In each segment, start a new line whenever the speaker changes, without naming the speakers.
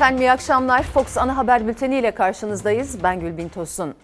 Efendim iyi akşamlar. Fox Ana Haber Bülteni ile karşınızdayız. Ben Gülbin Tosun.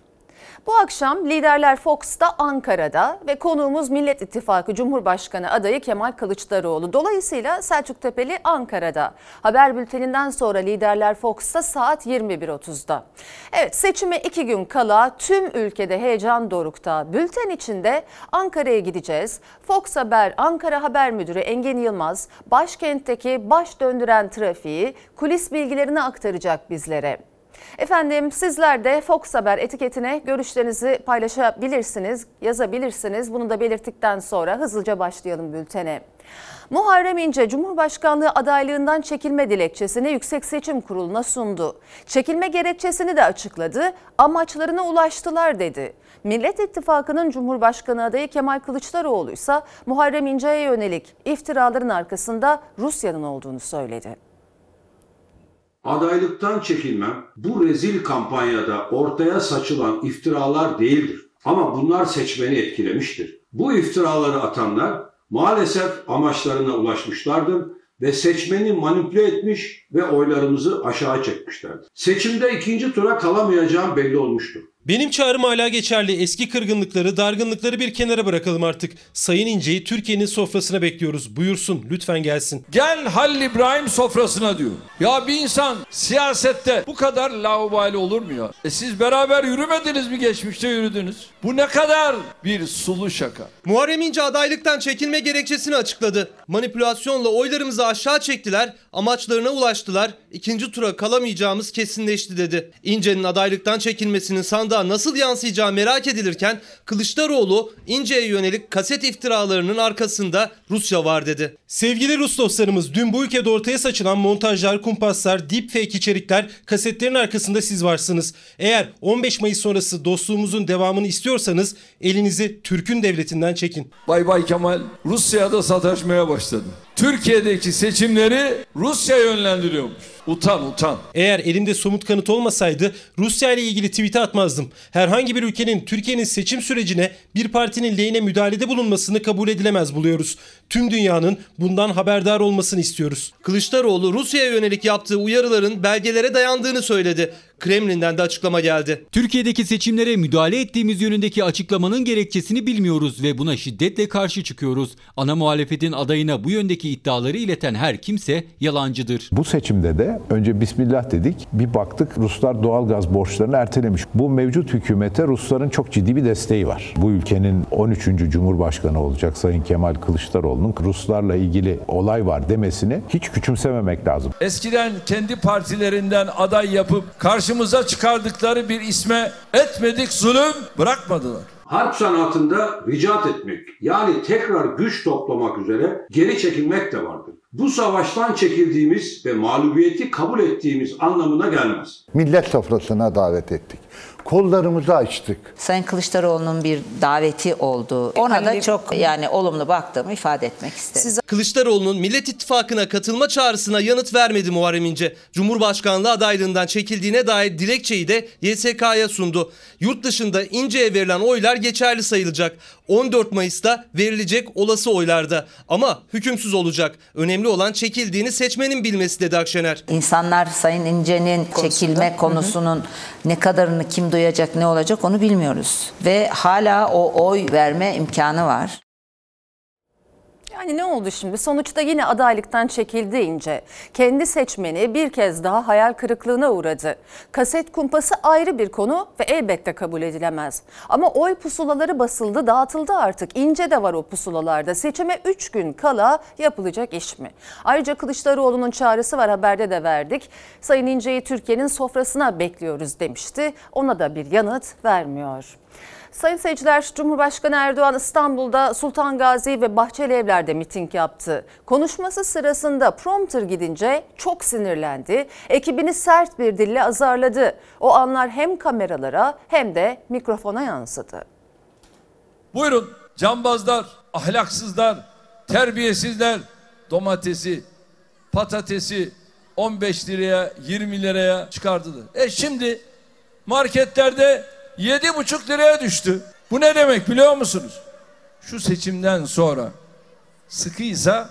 Bu akşam liderler Fox'ta Ankara'da ve konuğumuz Millet İttifakı Cumhurbaşkanı adayı Kemal Kılıçdaroğlu. Dolayısıyla Selçuk Tepeli Ankara'da. Haber bülteninden sonra liderler Fox'ta saat 21.30'da. Evet seçime iki gün kala tüm ülkede heyecan dorukta. Bülten içinde Ankara'ya gideceğiz. Fox Haber Ankara Haber Müdürü Engin Yılmaz başkentteki baş döndüren trafiği kulis bilgilerini aktaracak bizlere. Efendim sizler de Fox Haber etiketine görüşlerinizi paylaşabilirsiniz, yazabilirsiniz. Bunu da belirttikten sonra hızlıca başlayalım bültene. Muharrem İnce Cumhurbaşkanlığı adaylığından çekilme dilekçesini Yüksek Seçim Kurulu'na sundu. Çekilme gerekçesini de açıkladı, amaçlarına ulaştılar dedi. Millet İttifakı'nın Cumhurbaşkanı adayı Kemal Kılıçdaroğlu ise Muharrem İnce'ye yönelik iftiraların arkasında Rusya'nın olduğunu söyledi
adaylıktan çekilmem bu rezil kampanyada ortaya saçılan iftiralar değildir. Ama bunlar seçmeni etkilemiştir. Bu iftiraları atanlar maalesef amaçlarına ulaşmışlardır ve seçmeni manipüle etmiş ve oylarımızı aşağı çekmişlerdir. Seçimde ikinci tura kalamayacağım belli olmuştur.
Benim çağrım hala geçerli. Eski kırgınlıkları, dargınlıkları bir kenara bırakalım artık. Sayın İnce'yi Türkiye'nin sofrasına bekliyoruz. Buyursun, lütfen gelsin.
Gel Halil İbrahim sofrasına diyor. Ya bir insan siyasette bu kadar laubali olur mu ya? E siz beraber yürümediniz mi geçmişte yürüdünüz? Bu ne kadar bir sulu şaka.
Muharrem İnce adaylıktan çekilme gerekçesini açıkladı. Manipülasyonla oylarımızı aşağı çektiler, amaçlarına ulaştılar. İkinci tura kalamayacağımız kesinleşti dedi. İnce'nin adaylıktan çekilmesinin sandığa nasıl yansıyacağı merak edilirken Kılıçdaroğlu İnce'ye yönelik kaset iftiralarının arkasında Rusya var dedi. Sevgili Rus dostlarımız dün bu ülkede ortaya saçılan montajlar, kumpaslar, deepfake içerikler, kasetlerin arkasında siz varsınız. Eğer 15 Mayıs sonrası dostluğumuzun devamını istiyorsanız elinizi Türk'ün devletinden çekin.
Bay Bay Kemal Rusya'da sataşmaya başladı. Türkiye'deki seçimleri Rusya yönlendiriyormuş. Utan utan.
Eğer elimde somut kanıt olmasaydı Rusya ile ilgili tweet'e atmazdım. Herhangi bir ülkenin Türkiye'nin seçim sürecine bir partinin lehine müdahalede bulunmasını kabul edilemez buluyoruz. Tüm dünyanın bundan haberdar olmasını istiyoruz. Kılıçdaroğlu Rusya'ya yönelik yaptığı uyarıların belgelere dayandığını söyledi. Kremlin'den de açıklama geldi.
Türkiye'deki seçimlere müdahale ettiğimiz yönündeki açıklamanın gerekçesini bilmiyoruz ve buna şiddetle karşı çıkıyoruz. Ana muhalefetin adayına bu yöndeki iddiaları ileten her kimse yalancıdır.
Bu seçimde de önce Bismillah dedik. Bir baktık Ruslar doğal gaz borçlarını ertelemiş. Bu mevcut hükümete Rusların çok ciddi bir desteği var. Bu ülkenin 13. Cumhurbaşkanı olacak Sayın Kemal Kılıçdaroğlu'nun Ruslarla ilgili olay var demesini hiç küçümsememek lazım.
Eskiden kendi partilerinden aday yapıp karşımıza çıkardıkları bir isme etmedik zulüm bırakmadılar
harp sanatında ricat etmek yani tekrar güç toplamak üzere geri çekilmek de vardır. Bu savaştan çekildiğimiz ve mağlubiyeti kabul ettiğimiz anlamına gelmez.
Millet sofrasına davet ettik kollarımızı açtık.
Sayın Kılıçdaroğlu'nun bir daveti oldu. Ona da çok yani olumlu baktığımı ifade etmek istedim. Siz...
Kılıçdaroğlu'nun Millet İttifakı'na katılma çağrısına yanıt vermedi Muharrem İnce. Cumhurbaşkanlığı adaylığından çekildiğine dair dilekçeyi de YSK'ya sundu. Yurt dışında İnce'ye verilen oylar geçerli sayılacak. 14 Mayıs'ta verilecek olası oylarda. Ama hükümsüz olacak. Önemli olan çekildiğini seçmenin bilmesi dedi Akşener.
İnsanlar Sayın İnce'nin çekilme konusunun ne kadarını kim duyacak ne olacak onu bilmiyoruz. Ve hala o oy verme imkanı var.
Yani ne oldu şimdi? Sonuçta yine adaylıktan çekildi İnce. Kendi seçmeni bir kez daha hayal kırıklığına uğradı. Kaset kumpası ayrı bir konu ve elbette kabul edilemez. Ama oy pusulaları basıldı, dağıtıldı artık. İnce de var o pusulalarda. Seçime 3 gün kala yapılacak iş mi? Ayrıca Kılıçdaroğlu'nun çağrısı var haberde de verdik. Sayın İnce'yi Türkiye'nin sofrasına bekliyoruz demişti. Ona da bir yanıt vermiyor. Sayın seyirciler, Cumhurbaşkanı Erdoğan İstanbul'da Sultan Gazi ve Bahçeli Evler'de miting yaptı. Konuşması sırasında prompter gidince çok sinirlendi. Ekibini sert bir dille azarladı. O anlar hem kameralara hem de mikrofona yansıdı.
Buyurun cambazlar, ahlaksızlar, terbiyesizler domatesi, patatesi 15 liraya 20 liraya çıkardılar. E şimdi marketlerde yedi buçuk liraya düştü. Bu ne demek biliyor musunuz? Şu seçimden sonra sıkıysa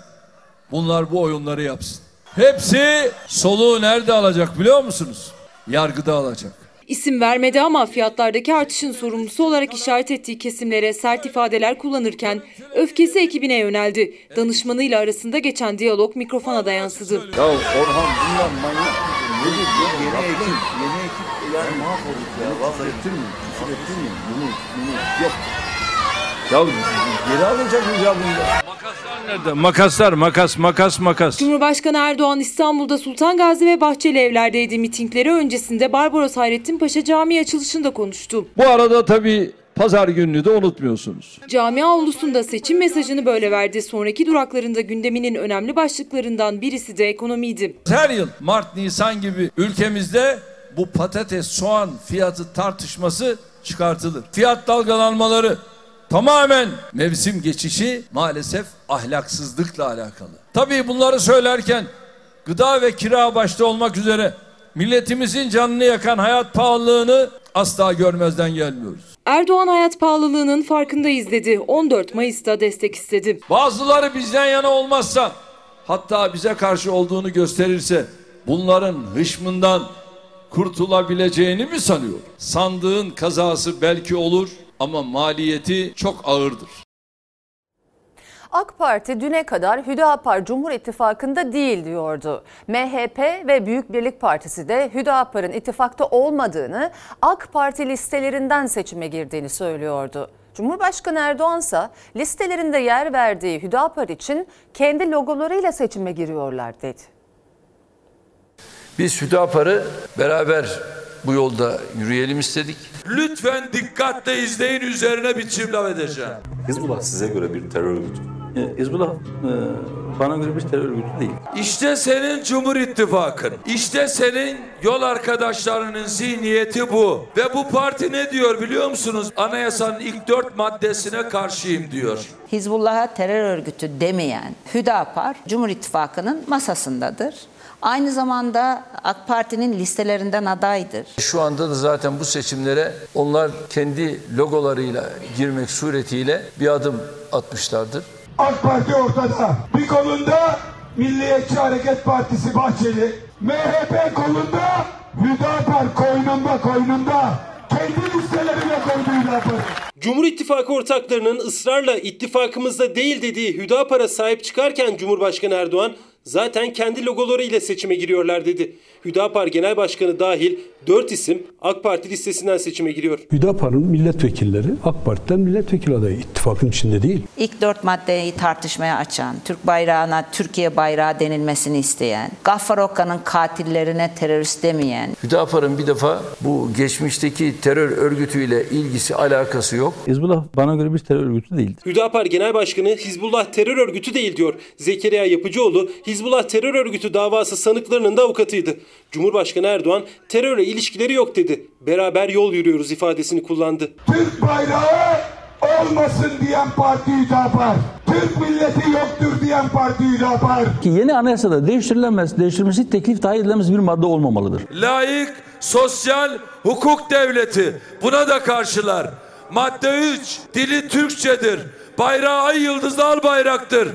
bunlar bu oyunları yapsın. Hepsi soluğu nerede alacak biliyor musunuz? Yargıda alacak.
İsim vermedi ama fiyatlardaki artışın sorumlusu olarak işaret ettiği kesimlere sert ifadeler kullanırken öfkesi ekibine yöneldi. Danışmanıyla arasında geçen diyalog mikrofona da yansıdı.
Ya Orhan bunlar manyak. Nedir ya? Yeni ekip, yeni ekip yani mahvolduk ya. Vallahi ettirmeyin. Küfür ettirmeyin. Bunu, bunu yok. Ya geri alacak ya bunu.
Makaslar nerede? Makaslar, makas, makas, makas.
Cumhurbaşkanı Erdoğan İstanbul'da Sultan Gazi ve Bahçeli evlerdeydi. Mitingleri öncesinde Barbaros Hayrettin Paşa Camii açılışında konuştu.
Bu arada tabii pazar gününü de unutmuyorsunuz.
Cami avlusunda seçim mesajını böyle verdi. Sonraki duraklarında gündeminin önemli başlıklarından birisi de ekonomiydi.
Her yıl Mart, Nisan gibi ülkemizde bu patates, soğan fiyatı tartışması çıkartılır. Fiyat dalgalanmaları tamamen mevsim geçişi maalesef ahlaksızlıkla alakalı. Tabii bunları söylerken gıda ve kira başta olmak üzere milletimizin canını yakan hayat pahalılığını asla görmezden gelmiyoruz.
Erdoğan hayat pahalılığının farkındayız dedi. 14 Mayıs'ta destek istedi.
Bazıları bizden yana olmazsa hatta bize karşı olduğunu gösterirse bunların hışmından kurtulabileceğini mi sanıyor? Sandığın kazası belki olur ama maliyeti çok ağırdır.
AK Parti düne kadar Hüdapar Cumhur İttifakı'nda değil diyordu. MHP ve Büyük Birlik Partisi de Hüdapar'ın ittifakta olmadığını, AK Parti listelerinden seçime girdiğini söylüyordu. Cumhurbaşkanı Erdoğan ise listelerinde yer verdiği Hüdapar için kendi logolarıyla seçime giriyorlar dedi.
Biz Hüdapar'ı beraber bu yolda yürüyelim istedik.
Lütfen dikkatle izleyin üzerine bir çimlav edeceğim.
Hizbullah size göre bir terör örgütü. Hizbullah e, bana göre bir terör örgütü değil.
İşte senin Cumhur İttifakın. İşte senin yol arkadaşlarının zihniyeti bu. Ve bu parti ne diyor biliyor musunuz? Anayasanın ilk dört maddesine karşıyım diyor.
Hizbullah'a terör örgütü demeyen Hüdapar Cumhur İttifakı'nın masasındadır. Aynı zamanda AK Parti'nin listelerinden adaydır.
Şu anda da zaten bu seçimlere onlar kendi logolarıyla girmek suretiyle bir adım atmışlardır.
AK Parti ortada. Bir kolunda Milliyetçi Hareket Partisi Bahçeli. MHP kolunda Hüdapar koynunda koynunda. Kendi listelerine koydu Hüdapar'ı.
Cumhur İttifakı ortaklarının ısrarla ittifakımızda değil dediği Hüdapar'a sahip çıkarken Cumhurbaşkanı Erdoğan zaten kendi logoları ile seçime giriyorlar dedi. Hüdapar Genel Başkanı dahil 4 isim AK Parti listesinden seçime giriyor.
Hüdapar'ın milletvekilleri AK Parti'den milletvekili adayı ittifakın içinde değil.
İlk dört maddeyi tartışmaya açan, Türk bayrağına Türkiye bayrağı denilmesini isteyen, Gaffar Okka'nın katillerine terörist demeyen,
Hüdapar'ın bir defa bu geçmişteki terör örgütüyle ilgisi alakası yok.
Hizbullah bana göre bir terör örgütü değildir.
Hüdapar Genel Başkanı Hizbullah terör örgütü değil diyor. Zekeriya Yapıcıoğlu Hizbullah terör örgütü davası sanıklarının da avukatıydı. Cumhurbaşkanı Erdoğan terörle ilişkileri yok dedi. Beraber yol yürüyoruz ifadesini kullandı.
Türk bayrağı olmasın diyen parti Hüdapar. Türk milleti yoktur diyen parti Hüdapar.
Ki yeni anayasada değiştirilemez, değiştirilmesi teklif dahi edilemez bir madde olmamalıdır.
Layık, sosyal, hukuk devleti. Buna da karşılar. Madde 3, dili Türkçedir. Bayrağı ay yıldızlı al bayraktır.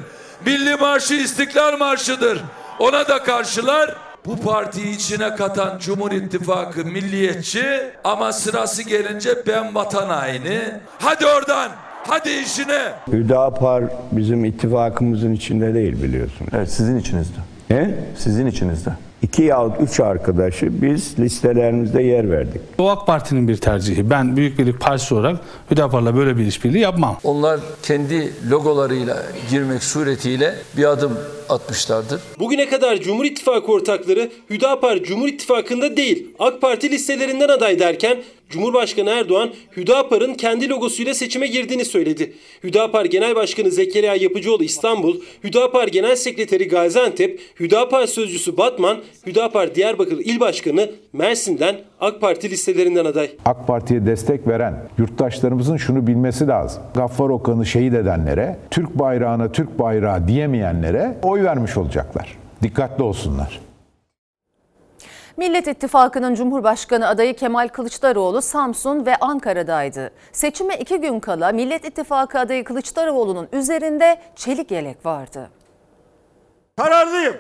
Milli marşı İstiklal Marşı'dır. Ona da karşılar. Bu partiyi içine katan Cumhur İttifakı milliyetçi ama sırası gelince ben vatan haini. Hadi oradan. Hadi işine.
Hüdapar bizim ittifakımızın içinde değil biliyorsunuz.
Evet sizin içinizde.
He?
Sizin içinizde.
İki yahut üç arkadaşı biz listelerimizde yer verdik.
O AK Parti'nin bir tercihi. Ben Büyük Birlik Partisi olarak Hüdapar'la böyle bir işbirliği yapmam.
Onlar kendi logolarıyla girmek suretiyle bir adım atmışlardır.
Bugüne kadar Cumhur İttifakı ortakları Hüdapar Cumhur İttifakı'nda değil AK Parti listelerinden aday derken Cumhurbaşkanı Erdoğan Hüdapar'ın kendi logosuyla seçime girdiğini söyledi. Hüdapar Genel Başkanı Zekeriya Yapıcıoğlu İstanbul, Hüdapar Genel Sekreteri Gaziantep, Hüdapar Sözcüsü Batman, Hüdapar Diyarbakır İl Başkanı Mersin'den AK Parti listelerinden aday.
AK Parti'ye destek veren yurttaşlarımızın şunu bilmesi lazım. Gaffar Okan'ı şehit edenlere, Türk bayrağına Türk bayrağı diyemeyenlere oy vermiş olacaklar. Dikkatli olsunlar.
Millet İttifakı'nın Cumhurbaşkanı adayı Kemal Kılıçdaroğlu Samsun ve Ankara'daydı. Seçime iki gün kala Millet İttifakı adayı Kılıçdaroğlu'nun üzerinde çelik yelek vardı.
Kararlıyım.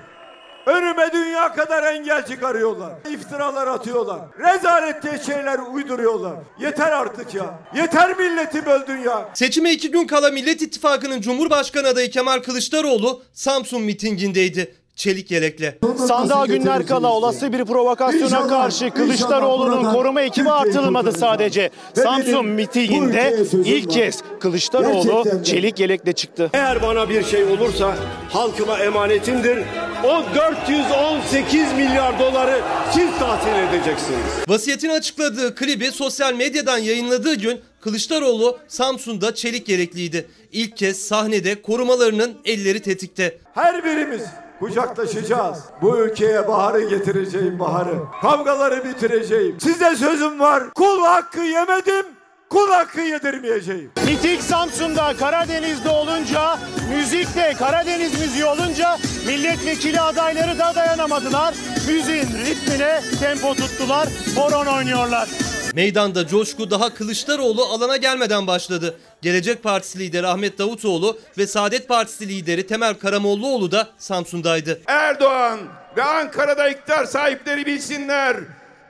Önüme dünya kadar engel çıkarıyorlar. İftiralar atıyorlar. Rezalet diye şeyler uyduruyorlar. Yeter artık ya. Yeter milleti böldün ya.
Seçime iki gün kala Millet İttifakı'nın Cumhurbaşkanı adayı Kemal Kılıçdaroğlu Samsun mitingindeydi. Çelik yelekle.
Sandığa günler kala olası bir provokasyona karşı Kılıçdaroğlu'nun koruma ekibi artırılmadı sadece. Samsun mitinginde ilk kez Kılıçdaroğlu çelik yelekle çıktı.
Eğer bana bir şey olursa halkıma emanetimdir. O 418 milyar doları siz tahsil edeceksiniz.
Vasiyetini açıkladığı klibi sosyal medyadan yayınladığı gün Kılıçdaroğlu Samsun'da çelik yelekliydi. İlk kez sahnede korumalarının elleri tetikte.
Her birimiz kucaklaşacağız. Bu ülkeye baharı getireceğim baharı. Kavgaları bitireceğim. Size sözüm var. Kul hakkı yemedim. Kul hakkı yedirmeyeceğim.
Miting Samsun'da Karadeniz'de olunca, müzik de Karadeniz müziği olunca milletvekili adayları da dayanamadılar. Müziğin ritmine tempo tuttular, horon oynuyorlar.
Meydanda coşku daha Kılıçdaroğlu alana gelmeden başladı. Gelecek Partisi lideri Ahmet Davutoğlu ve Saadet Partisi lideri Temel Karamollaoğlu da Samsun'daydı.
Erdoğan ve Ankara'da iktidar sahipleri bilsinler.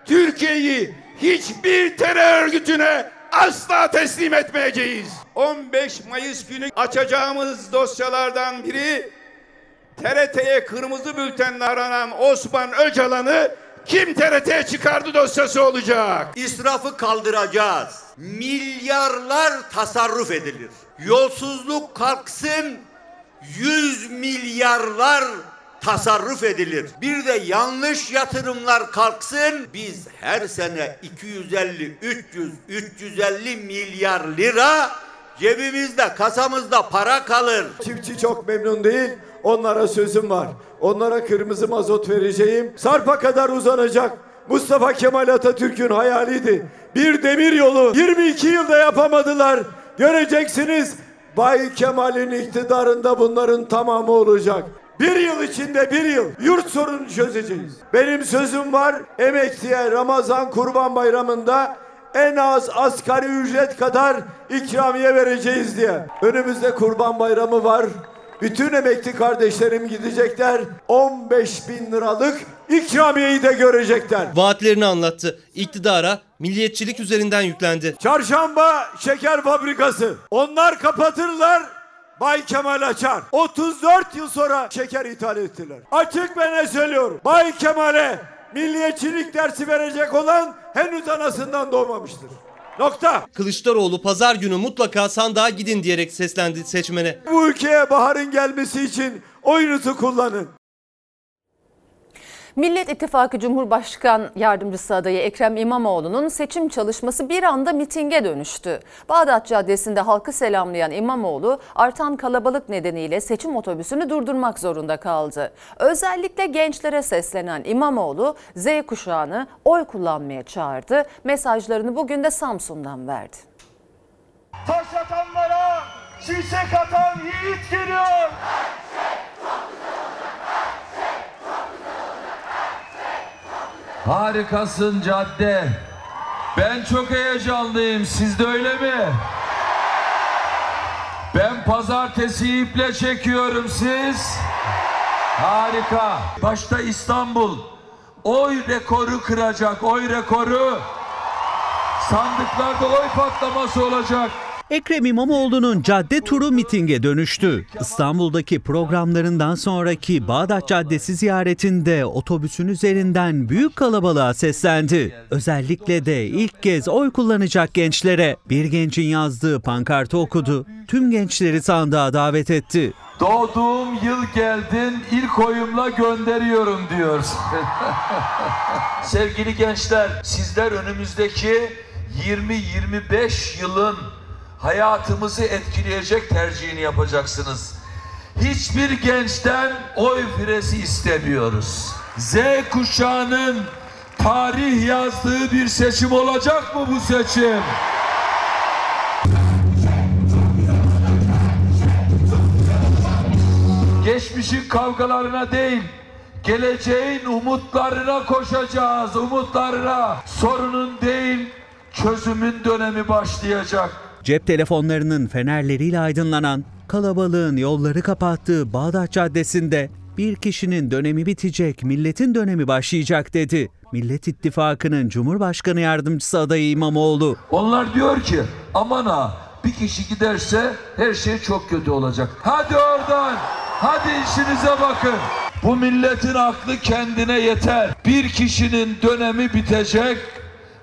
Türkiye'yi hiçbir terör örgütüne asla teslim etmeyeceğiz. 15 Mayıs günü açacağımız dosyalardan biri TRT'ye kırmızı bültenle aranan Osman Öcalan'ı kim TRT'ye çıkardı dosyası olacak.
İsrafı kaldıracağız. Milyarlar tasarruf edilir. Yolsuzluk kalksın, yüz milyarlar tasarruf edilir. Bir de yanlış yatırımlar kalksın. Biz her sene 250, 300, 350 milyar lira cebimizde, kasamızda para kalır.
Çiftçi çok memnun değil. Onlara sözüm var. Onlara kırmızı mazot vereceğim. Sarp'a kadar uzanacak. Mustafa Kemal Atatürk'ün hayaliydi. Bir demir yolu 22 yılda yapamadılar. Göreceksiniz Bay Kemal'in iktidarında bunların tamamı olacak. Bir yıl içinde bir yıl yurt sorunu çözeceğiz. Benim sözüm var emekliye Ramazan Kurban Bayramı'nda en az asgari ücret kadar ikramiye vereceğiz diye. Önümüzde Kurban Bayramı var. Bütün emekli kardeşlerim gidecekler 15 bin liralık ikramiyeyi de görecekler.
Vaatlerini anlattı. İktidara milliyetçilik üzerinden yüklendi.
Çarşamba şeker fabrikası. Onlar kapatırlar. Bay Kemal açar. 34 yıl sonra şeker ithal ettiler. Açık ve ne söylüyorum. Bay Kemal'e milliyetçilik dersi verecek olan henüz anasından doğmamıştır. Nokta.
Kılıçdaroğlu pazar günü mutlaka sandığa gidin diyerek seslendi seçmene.
Bu ülkeye baharın gelmesi için oyunuzu kullanın.
Millet İttifakı Cumhurbaşkan Yardımcısı adayı Ekrem İmamoğlu'nun seçim çalışması bir anda mitinge dönüştü. Bağdat Caddesi'nde halkı selamlayan İmamoğlu artan kalabalık nedeniyle seçim otobüsünü durdurmak zorunda kaldı. Özellikle gençlere seslenen İmamoğlu Z kuşağını oy kullanmaya çağırdı. Mesajlarını bugün de Samsun'dan verdi.
Taş atanlara şişe atan yiğit geliyor.
Harikasın cadde. Ben çok heyecanlıyım. Siz de öyle mi? Ben pazartesi iple çekiyorum siz. Harika. Başta İstanbul. Oy rekoru kıracak. Oy rekoru. Sandıklarda oy patlaması olacak.
Ekrem İmamoğlu'nun cadde turu mitinge dönüştü. İstanbul'daki programlarından sonraki Bağdat Caddesi ziyaretinde otobüsün üzerinden büyük kalabalığa seslendi. Özellikle de ilk kez oy kullanacak gençlere bir gencin yazdığı pankartı okudu. Tüm gençleri sandığa davet etti.
Doğduğum yıl geldin, ilk oyumla gönderiyorum diyor. Sevgili gençler, sizler önümüzdeki 20-25 yılın hayatımızı etkileyecek tercihini yapacaksınız. Hiçbir gençten oy firesi istemiyoruz. Z kuşağının tarih yazdığı bir seçim olacak mı bu seçim? Geçmişin kavgalarına değil, geleceğin umutlarına koşacağız, umutlarına. Sorunun değil, çözümün dönemi başlayacak.
Cep telefonlarının fenerleriyle aydınlanan, kalabalığın yolları kapattığı Bağdat Caddesi'nde Bir kişinin dönemi bitecek, milletin dönemi başlayacak dedi. Millet İttifakı'nın Cumhurbaşkanı Yardımcısı adayı İmamoğlu.
Onlar diyor ki aman ha bir kişi giderse her şey çok kötü olacak. Hadi oradan. Hadi işinize bakın. Bu milletin aklı kendine yeter. Bir kişinin dönemi bitecek,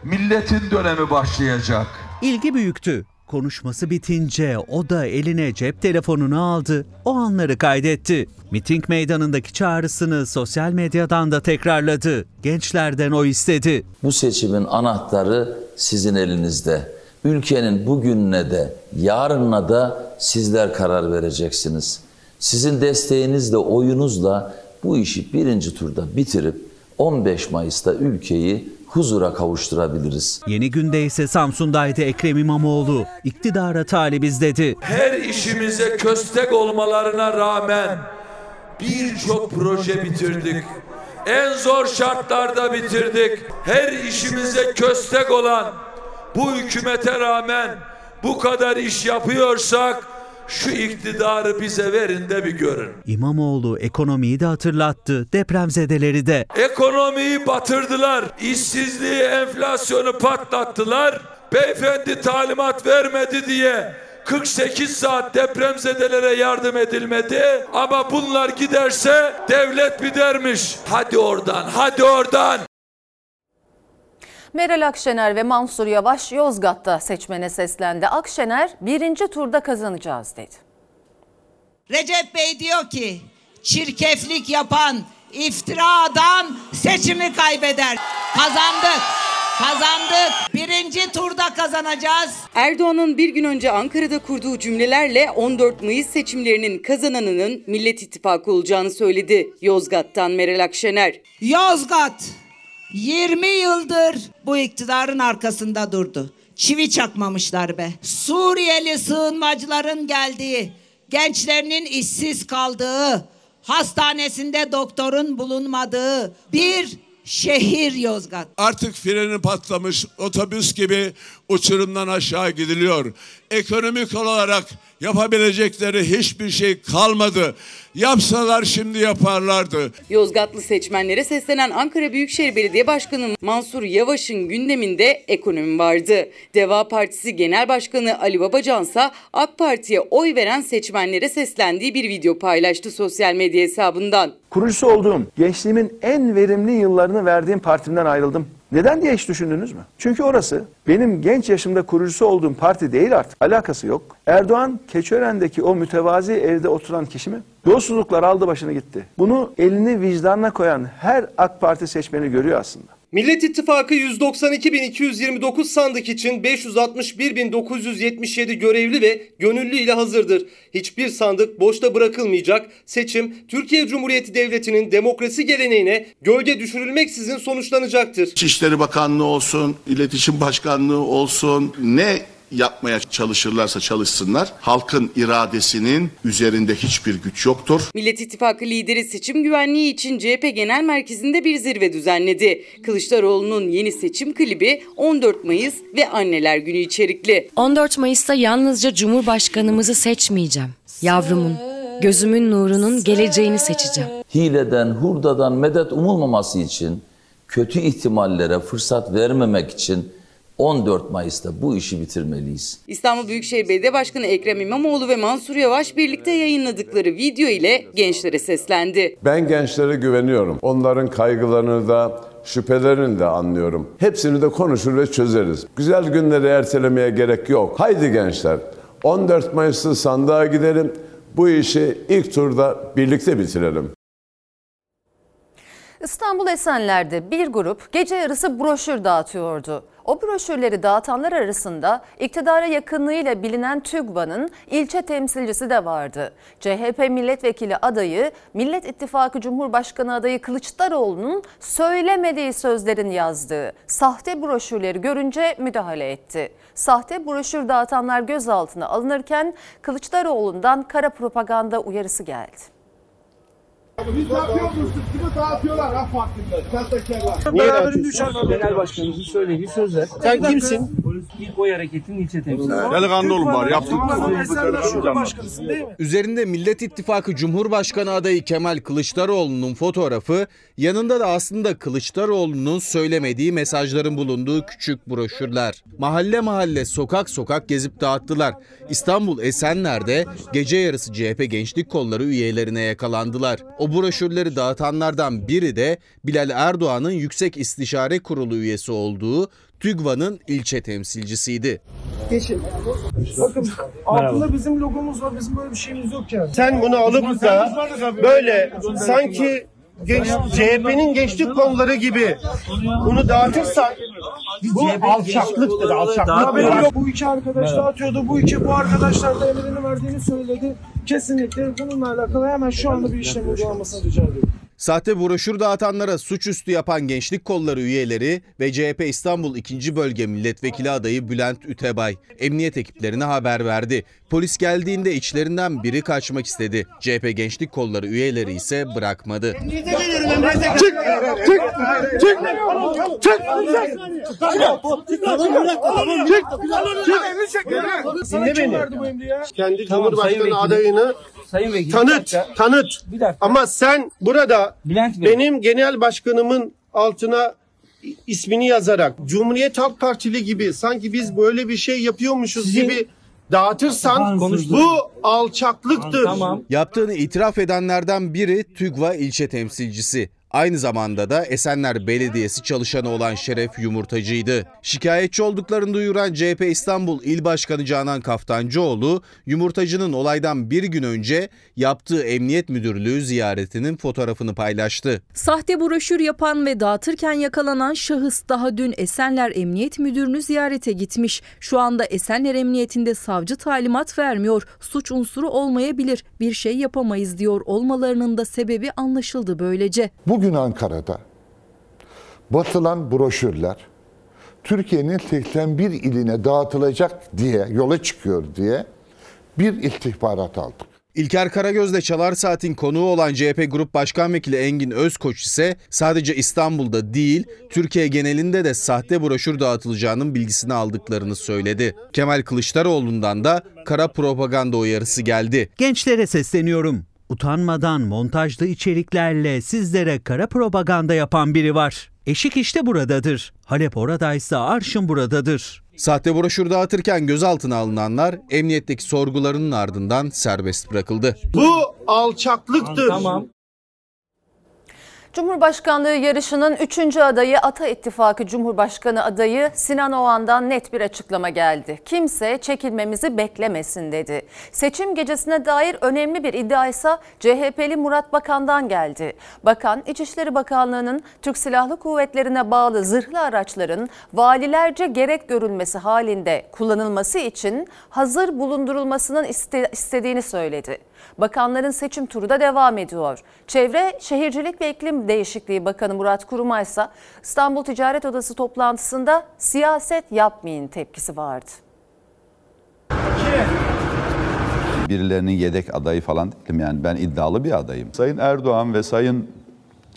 milletin dönemi başlayacak.
İlgi büyüktü. Konuşması bitince o da eline cep telefonunu aldı. O anları kaydetti. Miting meydanındaki çağrısını sosyal medyadan da tekrarladı. Gençlerden o istedi.
Bu seçimin anahtarı sizin elinizde. Ülkenin bugününe de yarınına da sizler karar vereceksiniz. Sizin desteğinizle, oyunuzla bu işi birinci turda bitirip 15 Mayıs'ta ülkeyi huzura kavuşturabiliriz.
Yeni günde ise Samsun'daydı Ekrem İmamoğlu. İktidara talibiz dedi.
Her işimize köstek olmalarına rağmen birçok proje bitirdik. En zor şartlarda bitirdik. Her işimize köstek olan bu hükümete rağmen bu kadar iş yapıyorsak şu iktidarı bize verin de bir görün.
İmamoğlu ekonomiyi de hatırlattı, depremzedeleri de.
Ekonomiyi batırdılar. işsizliği, enflasyonu patlattılar. Beyefendi talimat vermedi diye 48 saat depremzedelere yardım edilmedi. Ama bunlar giderse devlet bidermiş. Hadi oradan, hadi oradan.
Meral Akşener ve Mansur Yavaş Yozgat'ta seçmene seslendi. Akşener birinci turda kazanacağız dedi.
Recep Bey diyor ki çirkeflik yapan iftiradan seçimi kaybeder. Kazandık. Kazandık. Birinci turda kazanacağız.
Erdoğan'ın bir gün önce Ankara'da kurduğu cümlelerle 14 Mayıs seçimlerinin kazananının Millet İttifakı olacağını söyledi. Yozgat'tan Meral Akşener.
Yozgat 20 yıldır bu iktidarın arkasında durdu. Çivi çakmamışlar be. Suriyeli sığınmacıların geldiği, gençlerinin işsiz kaldığı, hastanesinde doktorun bulunmadığı bir şehir Yozgat.
Artık freni patlamış otobüs gibi uçurumdan aşağı gidiliyor. Ekonomik olarak yapabilecekleri hiçbir şey kalmadı. Yapsalar şimdi yaparlardı.
Yozgatlı seçmenlere seslenen Ankara Büyükşehir Belediye Başkanı Mansur Yavaş'ın gündeminde ekonomi vardı. Deva Partisi Genel Başkanı Ali Babacan ise AK Parti'ye oy veren seçmenlere seslendiği bir video paylaştı sosyal medya hesabından.
Kurucusu olduğum, gençliğimin en verimli yıllarını verdiğim partimden ayrıldım. Neden diye hiç düşündünüz mü? Çünkü orası benim genç yaşımda kurucusu olduğum parti değil artık. Alakası yok. Erdoğan Keçören'deki o mütevazi evde oturan kişi mi? Yolsuzluklar aldı başını gitti. Bunu elini vicdanına koyan her AK Parti seçmeni görüyor aslında.
Millet İttifakı 192.229 sandık için 561.977 görevli ve gönüllü ile hazırdır. Hiçbir sandık boşta bırakılmayacak. Seçim Türkiye Cumhuriyeti Devleti'nin demokrasi geleneğine gölge düşürülmeksizin sonuçlanacaktır.
İçişleri Bakanlığı olsun, İletişim Başkanlığı olsun ne yapmaya çalışırlarsa çalışsınlar. Halkın iradesinin üzerinde hiçbir güç yoktur.
Millet İttifakı lideri seçim güvenliği için CHP Genel Merkezi'nde bir zirve düzenledi. Kılıçdaroğlu'nun yeni seçim klibi 14 Mayıs ve Anneler Günü içerikli.
14 Mayıs'ta yalnızca Cumhurbaşkanımızı seçmeyeceğim. Yavrumun, gözümün nurunun geleceğini seçeceğim.
Hileden, hurdadan medet umulmaması için, kötü ihtimallere fırsat vermemek için 14 Mayıs'ta bu işi bitirmeliyiz.
İstanbul Büyükşehir Belediye Başkanı Ekrem İmamoğlu ve Mansur Yavaş birlikte yayınladıkları video ile gençlere seslendi.
Ben gençlere güveniyorum. Onların kaygılarını da şüphelerini de anlıyorum. Hepsini de konuşur ve çözeriz. Güzel günleri ertelemeye gerek yok. Haydi gençler 14 Mayıs'ta sandığa gidelim. Bu işi ilk turda birlikte bitirelim.
İstanbul Esenler'de bir grup gece yarısı broşür dağıtıyordu. O broşürleri dağıtanlar arasında iktidara yakınlığıyla bilinen TÜGVA'nın ilçe temsilcisi de vardı. CHP milletvekili adayı, Millet İttifakı Cumhurbaşkanı adayı Kılıçdaroğlu'nun söylemediği sözlerin yazdığı sahte broşürleri görünce müdahale etti. Sahte broşür dağıtanlar gözaltına alınırken Kılıçdaroğlu'ndan kara propaganda uyarısı geldi.
Biz yapıyoruz, kimi dağıtıyorlar AK Partililer, sahtekarlar.
Niye Genel başkanımızın söylediği sözler. Sen kimsin?
İlk oy hareketinin ilçe temsilcisi.
Delikanlı olun bari, yaptık.
Üzerinde Millet İttifakı Cumhurbaşkanı adayı Kemal Kılıçdaroğlu'nun fotoğrafı, yanında da aslında Kılıçdaroğlu'nun söylemediği mesajların bulunduğu küçük broşürler. Mahalle mahalle, sokak sokak gezip dağıttılar. İstanbul Esenler'de gece yarısı CHP Gençlik Kolları üyelerine yakalandılar. O broşürleri dağıtanlardan biri de Bilal Erdoğan'ın Yüksek İstişare Kurulu üyesi olduğu TÜGVA'nın ilçe temsilcisiydi.
Geçin. Bakın altında bizim logomuz var. Bizim böyle bir şeyimiz yok yani. Sen bunu alıp da böyle sanki genç, CHP'nin gençlik kolları gibi bunu dağıtırsan bu alçaklıktır, alçaklık. Bu iki arkadaş dağıtıyordu. Bu iki bu arkadaşlar da emrini verdiğini söyledi. Kesinlikle bununla alakalı hemen şu anda bir işlem uygulanmasını rica ediyorum.
Sahte broşür dağıtanlara suçüstü yapan gençlik kolları üyeleri ve CHP İstanbul 2. Bölge Milletvekili adayı Bülent Ütebay emniyet ekiplerine haber verdi. Polis geldiğinde içlerinden biri kaçmak istedi. CHP gençlik kolları üyeleri ise bırakmadı.
Çık! Çık! Çık! Çık! Kendi Cumhurbaşkanı adayını tanıt, tanıt. Ama sen burada benim genel başkanımın altına ismini yazarak Cumhuriyet Halk Partili gibi sanki biz böyle bir şey yapıyormuşuz gibi dağıtırsan bu alçaklıktır.
Yaptığını itiraf edenlerden biri TÜGVA ilçe temsilcisi. Aynı zamanda da Esenler Belediyesi çalışanı olan Şeref Yumurtacı'ydı. Şikayetçi olduklarını duyuran CHP İstanbul İl Başkanı Canan Kaftancıoğlu, Yumurtacı'nın olaydan bir gün önce yaptığı Emniyet Müdürlüğü ziyaretinin fotoğrafını paylaştı.
Sahte broşür yapan ve dağıtırken yakalanan şahıs daha dün Esenler Emniyet Müdürünü ziyarete gitmiş. Şu anda Esenler Emniyetinde savcı talimat vermiyor. Suç unsuru olmayabilir. Bir şey yapamayız diyor olmalarının da sebebi anlaşıldı böylece.
Bugün Ankara'da batılan broşürler Türkiye'nin 81 iline dağıtılacak diye yola çıkıyor diye bir istihbarat aldık.
İlker Karagöz'de Çalar Saat'in konuğu olan CHP Grup Başkan Vekili Engin Özkoç ise sadece İstanbul'da değil Türkiye genelinde de sahte broşür dağıtılacağının bilgisini aldıklarını söyledi. Kemal Kılıçdaroğlu'ndan da kara propaganda uyarısı geldi.
Gençlere sesleniyorum. Utanmadan montajlı içeriklerle sizlere kara propaganda yapan biri var. Eşik işte buradadır. Halep oradaysa arşın buradadır.
Sahte broşür dağıtırken gözaltına alınanlar emniyetteki sorgularının ardından serbest bırakıldı.
Bu alçaklıktır. Tamam.
Cumhurbaşkanlığı yarışının 3. adayı Ata İttifakı Cumhurbaşkanı adayı Sinan Oğan'dan net bir açıklama geldi. Kimse çekilmemizi beklemesin dedi. Seçim gecesine dair önemli bir iddia ise CHP'li Murat Bakan'dan geldi. Bakan, İçişleri Bakanlığı'nın Türk Silahlı Kuvvetlerine bağlı zırhlı araçların valilerce gerek görülmesi halinde kullanılması için hazır bulundurulmasının iste- istediğini söyledi. Bakanların seçim turu da devam ediyor. Çevre, Şehircilik ve İklim Değişikliği Bakanı Murat Kurum ise İstanbul Ticaret Odası toplantısında siyaset yapmayın tepkisi vardı.
birilerinin yedek adayı falan değilim yani ben iddialı bir adayım. Sayın Erdoğan ve Sayın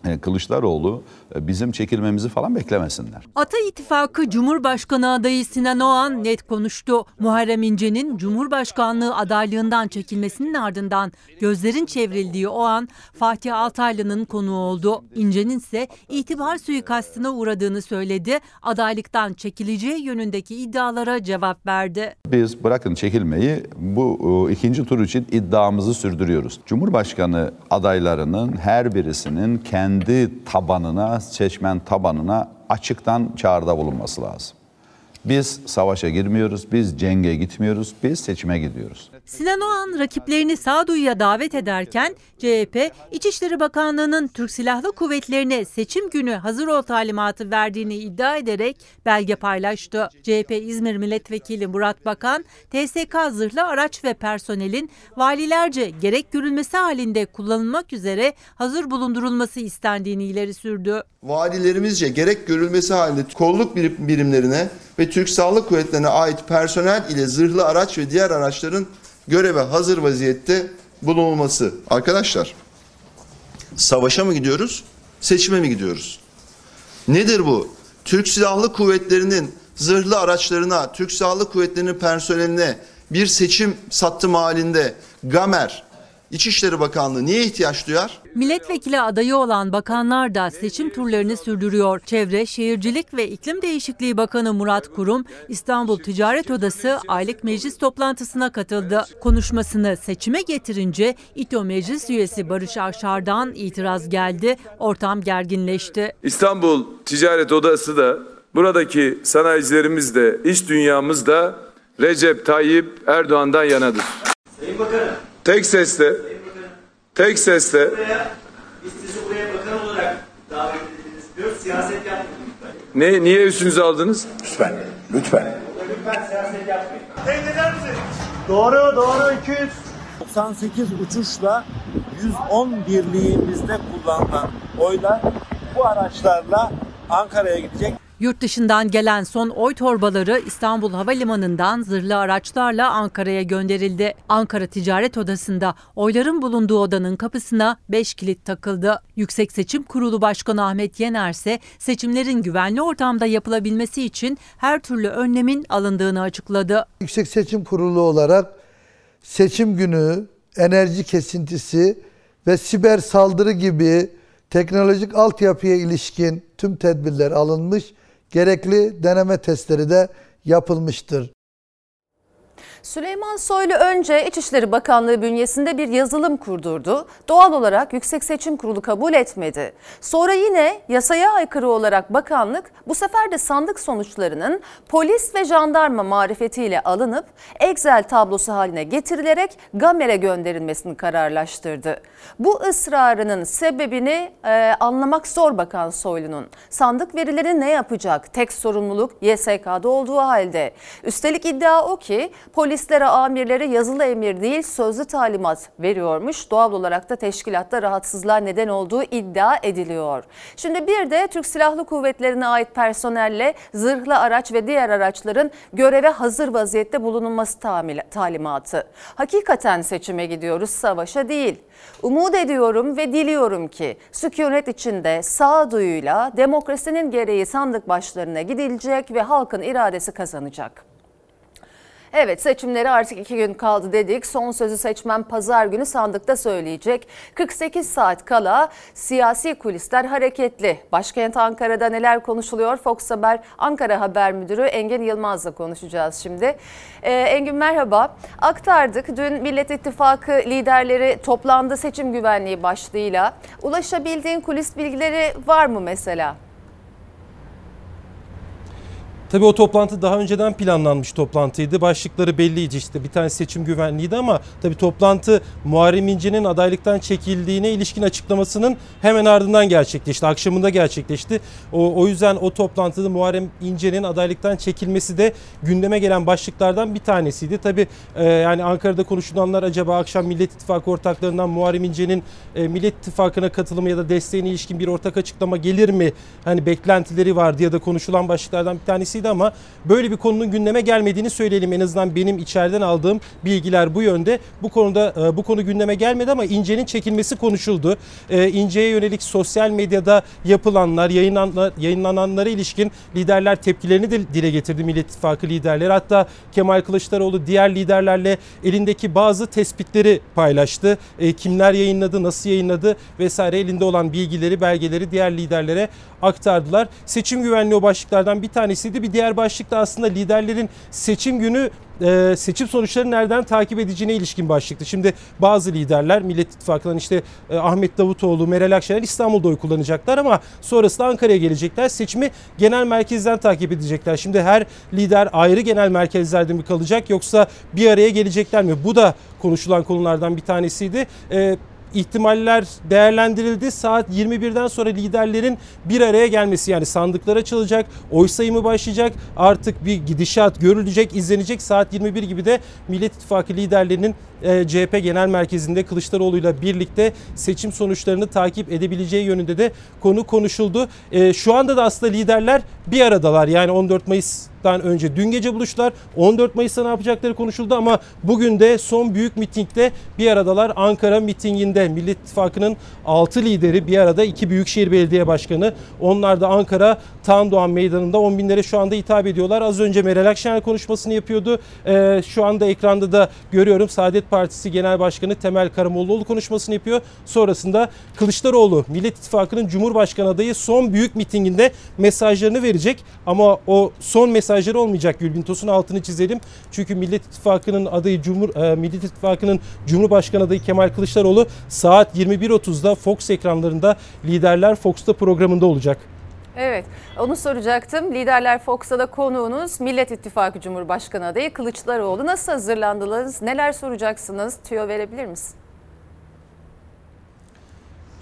e, Kılıçdaroğlu bizim çekilmemizi falan beklemesinler.
Ata İttifakı Cumhurbaşkanı adayı Sinan Oğan net konuştu. Muharrem İnce'nin Cumhurbaşkanlığı adaylığından çekilmesinin ardından gözlerin çevrildiği o an Fatih Altaylı'nın konuğu oldu. İnce'nin ise itibar suikastına uğradığını söyledi. Adaylıktan çekileceği yönündeki iddialara cevap verdi.
Biz bırakın çekilmeyi bu e, ikinci tur için iddiamızı sürdürüyoruz. Cumhurbaşkanı adaylarının her birisinin kendi tabanına, seçmen tabanına açıktan çağrıda bulunması lazım. Biz savaşa girmiyoruz, biz cenge gitmiyoruz, biz seçime gidiyoruz.
Sinan Oğan rakiplerini sağduyuya davet ederken CHP İçişleri Bakanlığı'nın Türk Silahlı Kuvvetlerine seçim günü hazır ol talimatı verdiğini iddia ederek belge paylaştı. CHP İzmir Milletvekili Murat Bakan, TSK zırhlı araç ve personelin valilerce gerek görülmesi halinde kullanılmak üzere hazır bulundurulması istendiğini ileri sürdü.
Valilerimizce gerek görülmesi halinde kolluk birim- birimlerine ve Türk Silahlı Kuvvetlerine ait personel ile zırhlı araç ve diğer araçların göreve hazır vaziyette bulunulması. Arkadaşlar, savaşa mı gidiyoruz, seçime mi gidiyoruz? Nedir bu? Türk Silahlı Kuvvetleri'nin zırhlı araçlarına, Türk Silahlı Kuvvetleri'nin personeline bir seçim sattım halinde Gamer, İçişleri Bakanlığı niye ihtiyaç duyar?
Milletvekili adayı olan bakanlar da seçim turlarını sürdürüyor. Çevre, Şehircilik ve İklim Değişikliği Bakanı Murat Kurum, İstanbul Ticaret Odası aylık meclis toplantısına katıldı. Konuşmasını seçime getirince İTO Meclis Üyesi Barış Arşar'dan itiraz geldi. Ortam gerginleşti.
İstanbul Ticaret Odası da buradaki sanayicilerimiz de iş dünyamız da Recep Tayyip Erdoğan'dan yanadır.
Sayın Bakanım.
Tek sesle, tek sesle
Biz sizi buraya bakan olarak davet edildiniz diyor. Siyaset yapmayın lütfen.
ne, niye üstünüze aldınız?
Lütfen. Lütfen. Lütfen siyaset yapmayın.
Teyit eder misin? Doğru, doğru 200. 98 uçuşla 110 birliğimizde kullanılan oylar bu araçlarla Ankara'ya gidecek.
Yurt dışından gelen son oy torbaları İstanbul Havalimanı'ndan zırhlı araçlarla Ankara'ya gönderildi. Ankara Ticaret Odası'nda oyların bulunduğu odanın kapısına 5 kilit takıldı. Yüksek Seçim Kurulu Başkanı Ahmet Yener ise seçimlerin güvenli ortamda yapılabilmesi için her türlü önlemin alındığını açıkladı.
Yüksek Seçim Kurulu olarak seçim günü enerji kesintisi ve siber saldırı gibi teknolojik altyapıya ilişkin tüm tedbirler alınmış, gerekli deneme testleri de yapılmıştır.
Süleyman Soylu önce İçişleri Bakanlığı bünyesinde bir yazılım kurdurdu. Doğal olarak Yüksek Seçim Kurulu kabul etmedi. Sonra yine yasaya aykırı olarak bakanlık bu sefer de sandık sonuçlarının polis ve jandarma marifetiyle alınıp Excel tablosu haline getirilerek Gamer'e gönderilmesini kararlaştırdı. Bu ısrarının sebebini e, anlamak zor Bakan Soylu'nun. Sandık verileri ne yapacak? Tek sorumluluk YSK'da olduğu halde. Üstelik iddia o ki polislere, amirlere yazılı emir değil sözlü talimat veriyormuş. Doğal olarak da teşkilatta rahatsızlığa neden olduğu iddia ediliyor. Şimdi bir de Türk Silahlı Kuvvetleri'ne ait personelle zırhlı araç ve diğer araçların göreve hazır vaziyette bulunulması talimatı. Hakikaten seçime gidiyoruz, savaşa değil. Umut ediyorum ve diliyorum ki sükunet içinde sağduyuyla demokrasinin gereği sandık başlarına gidilecek ve halkın iradesi kazanacak. Evet seçimleri artık iki gün kaldı dedik. Son sözü seçmen pazar günü sandıkta söyleyecek. 48 saat kala siyasi kulisler hareketli. Başkent Ankara'da neler konuşuluyor? Fox Haber Ankara Haber Müdürü Engin Yılmaz'la konuşacağız şimdi. Ee, Engin merhaba. Aktardık dün Millet İttifakı liderleri toplandı seçim güvenliği başlığıyla. Ulaşabildiğin kulis bilgileri var mı mesela?
Tabii o toplantı daha önceden planlanmış toplantıydı. Başlıkları belliydi işte bir tane seçim güvenliğiydi ama tabii toplantı Muharrem İnce'nin adaylıktan çekildiğine ilişkin açıklamasının hemen ardından gerçekleşti. Akşamında gerçekleşti. O, o yüzden o toplantıda Muharrem İnce'nin adaylıktan çekilmesi de gündeme gelen başlıklardan bir tanesiydi. Tabii e, yani Ankara'da konuşulanlar acaba akşam Millet İttifakı ortaklarından Muharrem İnce'nin e, Millet İttifakı'na katılımı ya da desteğine ilişkin bir ortak açıklama gelir mi? Hani beklentileri vardı ya da konuşulan başlıklardan bir tanesi ama böyle bir konunun gündeme gelmediğini söyleyelim. En azından benim içeriden aldığım bilgiler bu yönde. Bu konuda e, bu konu gündeme gelmedi ama İnce'nin çekilmesi konuşuldu. E, İnce'ye yönelik sosyal medyada yapılanlar, yayınlananlar, yayınlananlara ilişkin liderler tepkilerini de dile getirdi Millet İttifakı liderleri. Hatta Kemal Kılıçdaroğlu diğer liderlerle elindeki bazı tespitleri paylaştı. E, kimler yayınladı, nasıl yayınladı vesaire elinde olan bilgileri, belgeleri diğer liderlere aktardılar. Seçim güvenliği o başlıklardan bir tanesiydi. Bir diğer başlık da aslında liderlerin seçim günü e, seçim sonuçlarını nereden takip edeceğine ilişkin başlıktı. Şimdi bazı liderler Millet İttifakı'ndan işte e, Ahmet Davutoğlu, Meral Akşener İstanbul'da oy kullanacaklar ama sonrasında Ankara'ya gelecekler. Seçimi genel merkezden takip edecekler. Şimdi her lider ayrı genel merkezlerde mi kalacak yoksa bir araya gelecekler mi? Bu da konuşulan konulardan bir tanesiydi. E, ihtimaller değerlendirildi. Saat 21'den sonra liderlerin bir araya gelmesi yani sandıklar açılacak, oy sayımı başlayacak. Artık bir gidişat görülecek, izlenecek. Saat 21 gibi de Millet İttifakı liderlerinin e, CHP Genel Merkezi'nde Kılıçdaroğlu'yla birlikte seçim sonuçlarını takip edebileceği yönünde de konu konuşuldu. E, şu anda da aslında liderler bir aradalar. Yani 14 Mayıs'tan önce dün gece buluştular. 14 Mayıs'ta ne yapacakları konuşuldu ama bugün de son büyük mitingde bir aradalar. Ankara mitinginde Millet İttifakı'nın 6 lideri bir arada iki Büyükşehir Belediye Başkanı. Onlar da Ankara Tan Doğan Meydanı'nda 10 binlere şu anda hitap ediyorlar. Az önce Meral Akşener konuşmasını yapıyordu. Ee, şu anda ekranda da görüyorum Saadet Partisi Genel Başkanı Temel Karamollaoğlu konuşmasını yapıyor. Sonrasında Kılıçdaroğlu Millet İttifakı'nın Cumhurbaşkanı adayı son büyük mitinginde mesajlarını verecek. Ama o son mesajları olmayacak Gülbin Tosun altını çizelim. Çünkü Millet İttifakı'nın adayı Cumhur e, Millet İttifakı'nın Cumhurbaşkanı adayı Kemal Kılıçdaroğlu saat 21.30'da Fox ekranlarında Liderler Fox'ta programında olacak.
Evet, onu soracaktım. Liderler Fox'ta da konuğunuz Millet İttifakı Cumhurbaşkanı adayı Kılıçdaroğlu. Nasıl hazırlandınız? Neler soracaksınız? Tüyo verebilir misin?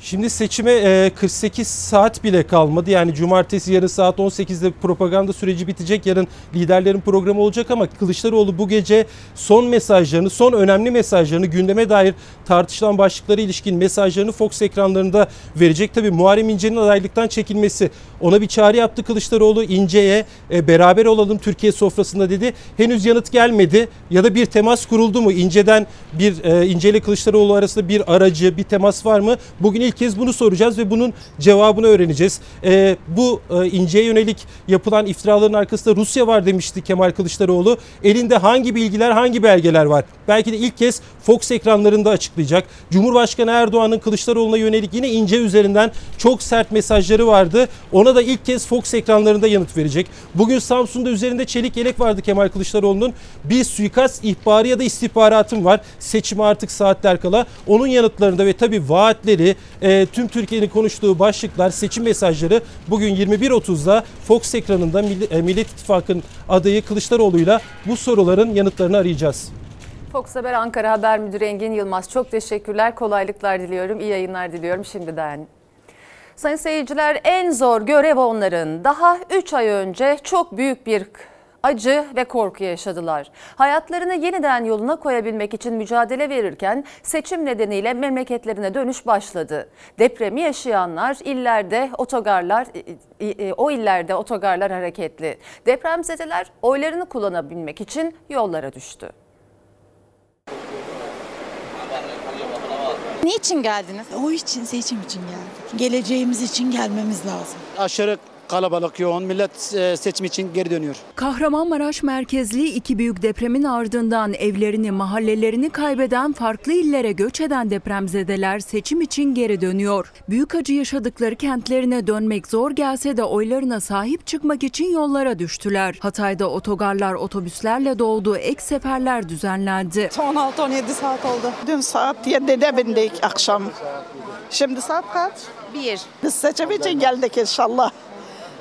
Şimdi seçime 48 saat bile kalmadı. Yani cumartesi yarın saat 18'de propaganda süreci bitecek. Yarın liderlerin programı olacak ama Kılıçdaroğlu bu gece son mesajlarını, son önemli mesajlarını gündeme dair tartışılan başlıklara ilişkin mesajlarını Fox ekranlarında verecek. Tabii Muharrem İnce'nin adaylıktan çekilmesi ona bir çağrı yaptı Kılıçdaroğlu İnce'ye e, beraber olalım Türkiye sofrasında dedi. Henüz yanıt gelmedi ya da bir temas kuruldu mu? İnce'den bir e, İnce ile Kılıçdaroğlu arasında bir aracı, bir temas var mı? Bugün ilk kez bunu soracağız ve bunun cevabını öğreneceğiz. E, bu e, İnce'ye yönelik yapılan iftiraların arkasında Rusya var demişti Kemal Kılıçdaroğlu. Elinde hangi bilgiler, hangi belgeler var? Belki de ilk kez Fox ekranlarında açıklayacak. Cumhurbaşkanı Erdoğan'ın Kılıçdaroğlu'na yönelik yine İnce üzerinden çok sert mesajları vardı. Ona da ilk kez Fox ekranlarında yanıt verecek. Bugün Samsun'da üzerinde çelik yelek vardı Kemal Kılıçdaroğlu'nun. Bir suikast ihbarı ya da istihbaratım var. Seçime artık saatler kala. Onun yanıtlarında ve tabii vaatleri, e, tüm Türkiye'nin konuştuğu başlıklar, seçim mesajları bugün 21.30'da Fox ekranında Millet, e, Millet İttifakı'nın adayı Kılıçdaroğlu'yla bu soruların yanıtlarını arayacağız.
Fox Haber Ankara Haber Müdürü Engin Yılmaz çok teşekkürler. Kolaylıklar diliyorum. iyi yayınlar diliyorum şimdiden. Sayın seyirciler en zor görev onların. Daha 3 ay önce çok büyük bir acı ve korku yaşadılar. Hayatlarını yeniden yoluna koyabilmek için mücadele verirken seçim nedeniyle memleketlerine dönüş başladı. Depremi yaşayanlar illerde otogarlar o illerde otogarlar hareketli. Depremzedeler oylarını kullanabilmek için yollara düştü.
Niçin geldiniz?
O için seçim için geldik. Geleceğimiz için gelmemiz lazım.
Aşırı kalabalık yoğun millet e, seçim için geri dönüyor.
Kahramanmaraş merkezli iki büyük depremin ardından evlerini, mahallelerini kaybeden farklı illere göç eden depremzedeler seçim için geri dönüyor. Büyük acı yaşadıkları kentlerine dönmek zor gelse de oylarına sahip çıkmak için yollara düştüler. Hatay'da otogarlar otobüslerle doldu, ek seferler düzenlendi.
16-17 saat oldu. Dün saat 7'de bindik akşam. Şimdi saat kaç?
Bir.
Biz seçim için geldik inşallah.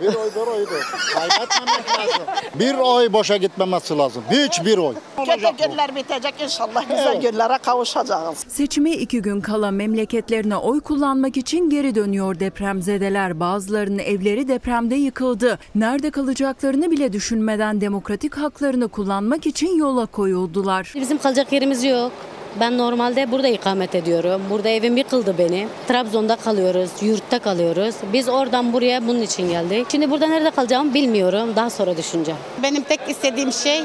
Bir oy bir oydu. Kaybetmemek lazım. Bir oy boşa gitmemesi lazım. Hiç bir oy.
Kötü günler bitecek inşallah güzel
Evet.
günlere kavuşacağız.
Seçime iki gün kala memleketlerine oy kullanmak için geri dönüyor depremzedeler. Bazılarının evleri depremde yıkıldı. Nerede kalacaklarını bile düşünmeden demokratik haklarını kullanmak için yola koyuldular.
Bizim kalacak yerimiz yok. Ben normalde burada ikamet ediyorum. Burada evim yıkıldı benim. Trabzon'da kalıyoruz, yurtta kalıyoruz. Biz oradan buraya bunun için geldik. Şimdi burada nerede kalacağımı bilmiyorum. Daha sonra düşüneceğim.
Benim tek istediğim şey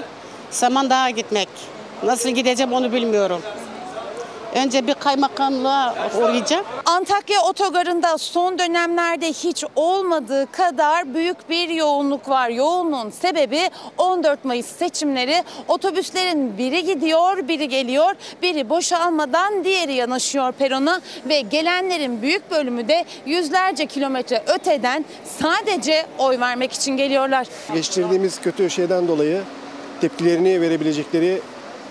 Samandağ'a gitmek. Nasıl gideceğim onu bilmiyorum. Önce bir kaymakamlığa uğrayacağım. Antakya otogarında son dönemlerde hiç olmadığı kadar büyük bir yoğunluk var. Yoğunluğun sebebi 14 Mayıs seçimleri. Otobüslerin biri gidiyor, biri geliyor. Biri boşalmadan diğeri yanaşıyor perona ve gelenlerin büyük bölümü de yüzlerce kilometre öteden sadece oy vermek için geliyorlar.
Geçirdiğimiz kötü şeyden dolayı tepkilerini verebilecekleri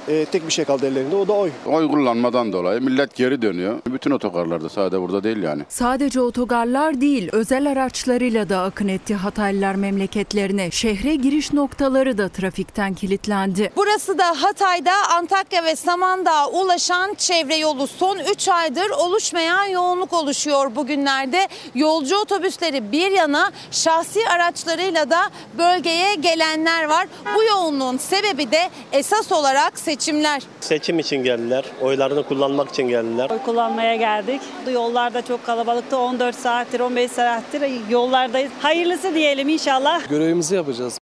e, tek bir şey kaldı ellerinde o da oy.
Oy kullanmadan dolayı millet geri dönüyor. Bütün otogarlarda sadece burada değil yani.
Sadece otogarlar değil, özel araçlarıyla da akın etti Hataylılar memleketlerine. Şehre giriş noktaları da trafikten kilitlendi.
Burası da Hatay'da Antakya ve Samandağ'a ulaşan çevre yolu. Son 3 aydır oluşmayan yoğunluk oluşuyor bugünlerde. Yolcu otobüsleri bir yana şahsi araçlarıyla da bölgeye gelenler var. Bu yoğunluğun sebebi de esas olarak seçimler.
Seçim için geldiler. Oylarını kullanmak için geldiler.
Oy kullanmaya geldik. Yollarda çok kalabalıktı. 14 saattir, 15 saattir yollardayız. Hayırlısı diyelim inşallah.
Görevimizi yapacağız.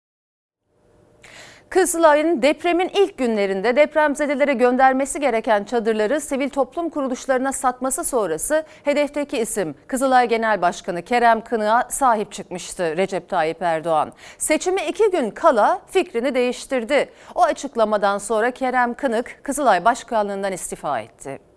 Kızılay'ın depremin ilk günlerinde depremzedelere göndermesi gereken çadırları sivil toplum kuruluşlarına satması sonrası hedefteki isim Kızılay Genel Başkanı Kerem Kınık'a sahip çıkmıştı Recep Tayyip Erdoğan. Seçimi iki gün kala fikrini değiştirdi. O açıklamadan sonra Kerem Kınık Kızılay Başkanlığından istifa etti.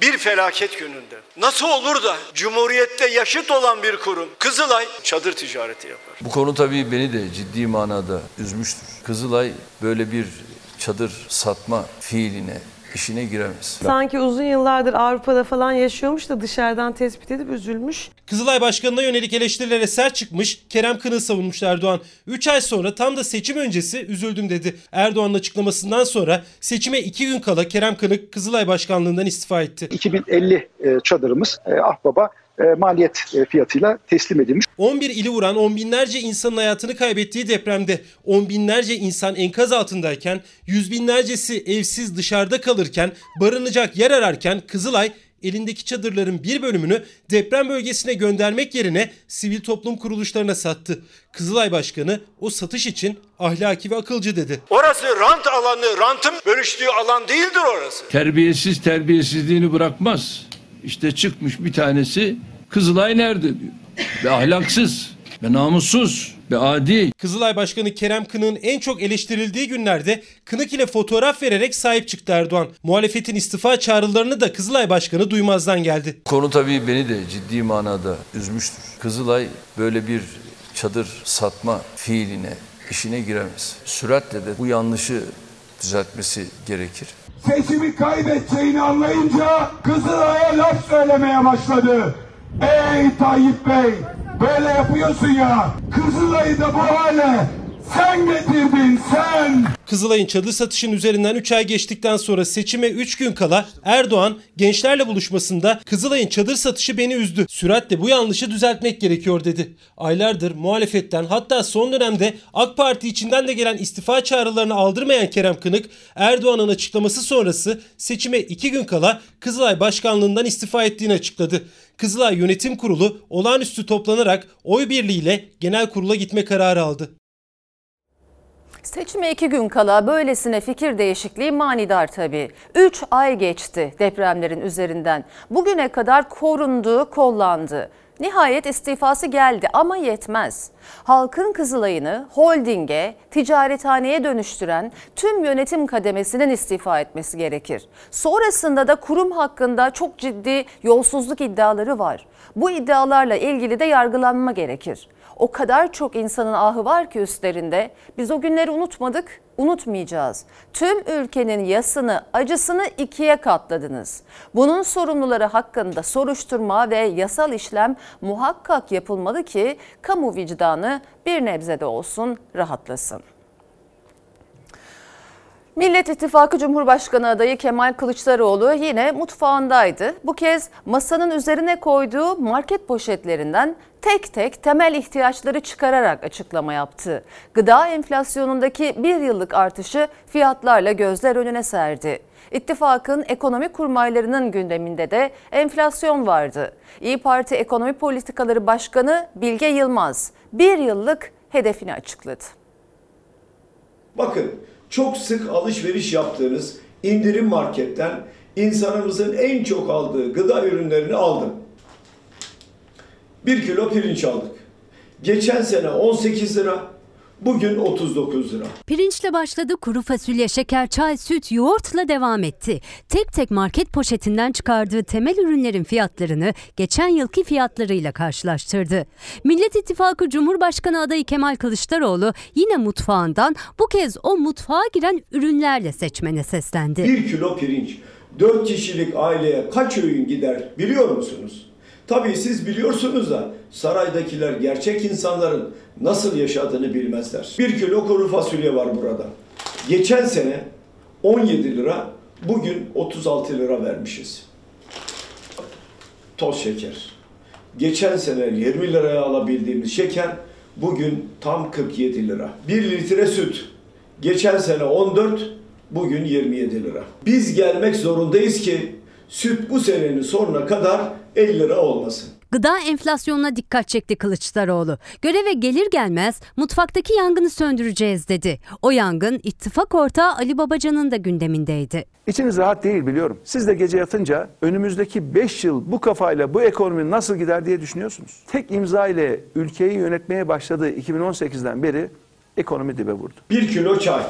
Bir felaket gününde nasıl olur da Cumhuriyette yaşıt olan bir kurum Kızılay çadır ticareti yapar.
Bu konu tabii beni de ciddi manada üzmüştür. Kızılay böyle bir çadır satma fiiline, işine giremez.
Sanki uzun yıllardır Avrupa'da falan yaşıyormuş da dışarıdan tespit edip üzülmüş.
Kızılay Başkanı'na yönelik eleştirilere sert çıkmış, Kerem Kınık'ı savunmuş Erdoğan. 3 ay sonra tam da seçim öncesi üzüldüm dedi. Erdoğan'ın açıklamasından sonra seçime 2 gün kala Kerem Kınık Kızılay Başkanlığından istifa etti.
2050 e, çadırımız e, Ahbaba maliyet e, fiyatıyla teslim edilmiş.
11 ili vuran on binlerce insanın hayatını kaybettiği depremde on binlerce insan enkaz altındayken yüz binlercesi evsiz dışarıda kalırken barınacak yer ararken Kızılay elindeki çadırların bir bölümünü deprem bölgesine göndermek yerine sivil toplum kuruluşlarına sattı. Kızılay Başkanı o satış için ahlaki ve akılcı dedi.
Orası rant alanı, rantın bölüştüğü alan değildir orası.
Terbiyesiz terbiyesizliğini bırakmaz. İşte çıkmış bir tanesi Kızılay nerede diyor. Ve ahlaksız ve namussuz ve adi.
Kızılay Başkanı Kerem Kınık'ın en çok eleştirildiği günlerde Kınık ile fotoğraf vererek sahip çıktı Erdoğan. Muhalefetin istifa çağrılarını da Kızılay Başkanı duymazdan geldi.
Konu tabii beni de ciddi manada üzmüştür. Kızılay böyle bir çadır satma fiiline, işine giremez. Süratle de bu yanlışı düzeltmesi gerekir.
Seçimi kaybedeceğini anlayınca Kızılay'a laf söylemeye başladı. Ey Tayyip Bey böyle yapıyorsun ya Kızılay'ı da bu hale sen getirdin sen.
Kızılay'ın çadır satışının üzerinden 3 ay geçtikten sonra seçime 3 gün kala Erdoğan gençlerle buluşmasında Kızılay'ın çadır satışı beni üzdü. Süratle bu yanlışı düzeltmek gerekiyor dedi. Aylardır muhalefetten hatta son dönemde AK Parti içinden de gelen istifa çağrılarını aldırmayan Kerem Kınık Erdoğan'ın açıklaması sonrası seçime 2 gün kala Kızılay Başkanlığından istifa ettiğini açıkladı. Kızılay Yönetim Kurulu olağanüstü toplanarak oy birliğiyle genel kurula gitme kararı aldı.
Seçime iki gün kala böylesine fikir değişikliği manidar tabii. Üç ay geçti depremlerin üzerinden. Bugüne kadar korundu, kollandı. Nihayet istifası geldi ama yetmez. Halkın Kızılay'ını holdinge, ticarethaneye dönüştüren tüm yönetim kademesinin istifa etmesi gerekir. Sonrasında da kurum hakkında çok ciddi yolsuzluk iddiaları var. Bu iddialarla ilgili de yargılanma gerekir. O kadar çok insanın ahı var ki üstlerinde. Biz o günleri unutmadık, unutmayacağız. Tüm ülkenin yasını, acısını ikiye katladınız. Bunun sorumluları hakkında soruşturma ve yasal işlem muhakkak yapılmalı ki kamu vicdanı bir nebze de olsun rahatlasın. Millet İttifakı Cumhurbaşkanı adayı Kemal Kılıçdaroğlu yine mutfağındaydı. Bu kez masanın üzerine koyduğu market poşetlerinden tek tek temel ihtiyaçları çıkararak açıklama yaptı. Gıda enflasyonundaki bir yıllık artışı fiyatlarla gözler önüne serdi. İttifakın ekonomi kurmaylarının gündeminde de enflasyon vardı. İyi Parti Ekonomi Politikaları Başkanı Bilge Yılmaz bir yıllık hedefini açıkladı.
Bakın çok sık alışveriş yaptığınız indirim marketten insanımızın en çok aldığı gıda ürünlerini aldım. Bir kilo pirinç aldık. Geçen sene 18 lira, bugün 39 lira.
Pirinçle başladı, kuru fasulye, şeker, çay, süt, yoğurtla devam etti. Tek tek market poşetinden çıkardığı temel ürünlerin fiyatlarını geçen yılki fiyatlarıyla karşılaştırdı. Millet İttifakı Cumhurbaşkanı adayı Kemal Kılıçdaroğlu yine mutfağından bu kez o mutfağa giren ürünlerle seçmene seslendi.
Bir kilo pirinç 4 kişilik aileye kaç öğün gider biliyor musunuz? Tabii siz biliyorsunuz da saraydakiler gerçek insanların nasıl yaşadığını bilmezler. Bir kilo kuru fasulye var burada. Geçen sene 17 lira, bugün 36 lira vermişiz. Toz şeker. Geçen sene 20 liraya alabildiğimiz şeker bugün tam 47 lira. 1 litre süt. Geçen sene 14, bugün 27 lira. Biz gelmek zorundayız ki süt bu senenin sonuna kadar 50 lira olmasın.
Gıda enflasyonuna dikkat çekti Kılıçdaroğlu. Göreve gelir gelmez mutfaktaki yangını söndüreceğiz dedi. O yangın ittifak ortağı Ali Babacan'ın da gündemindeydi.
İçiniz rahat değil biliyorum. Siz de gece yatınca önümüzdeki 5 yıl bu kafayla bu ekonomi nasıl gider diye düşünüyorsunuz. Tek imza ile ülkeyi yönetmeye başladığı 2018'den beri ekonomi dibe vurdu.
1 kilo çay.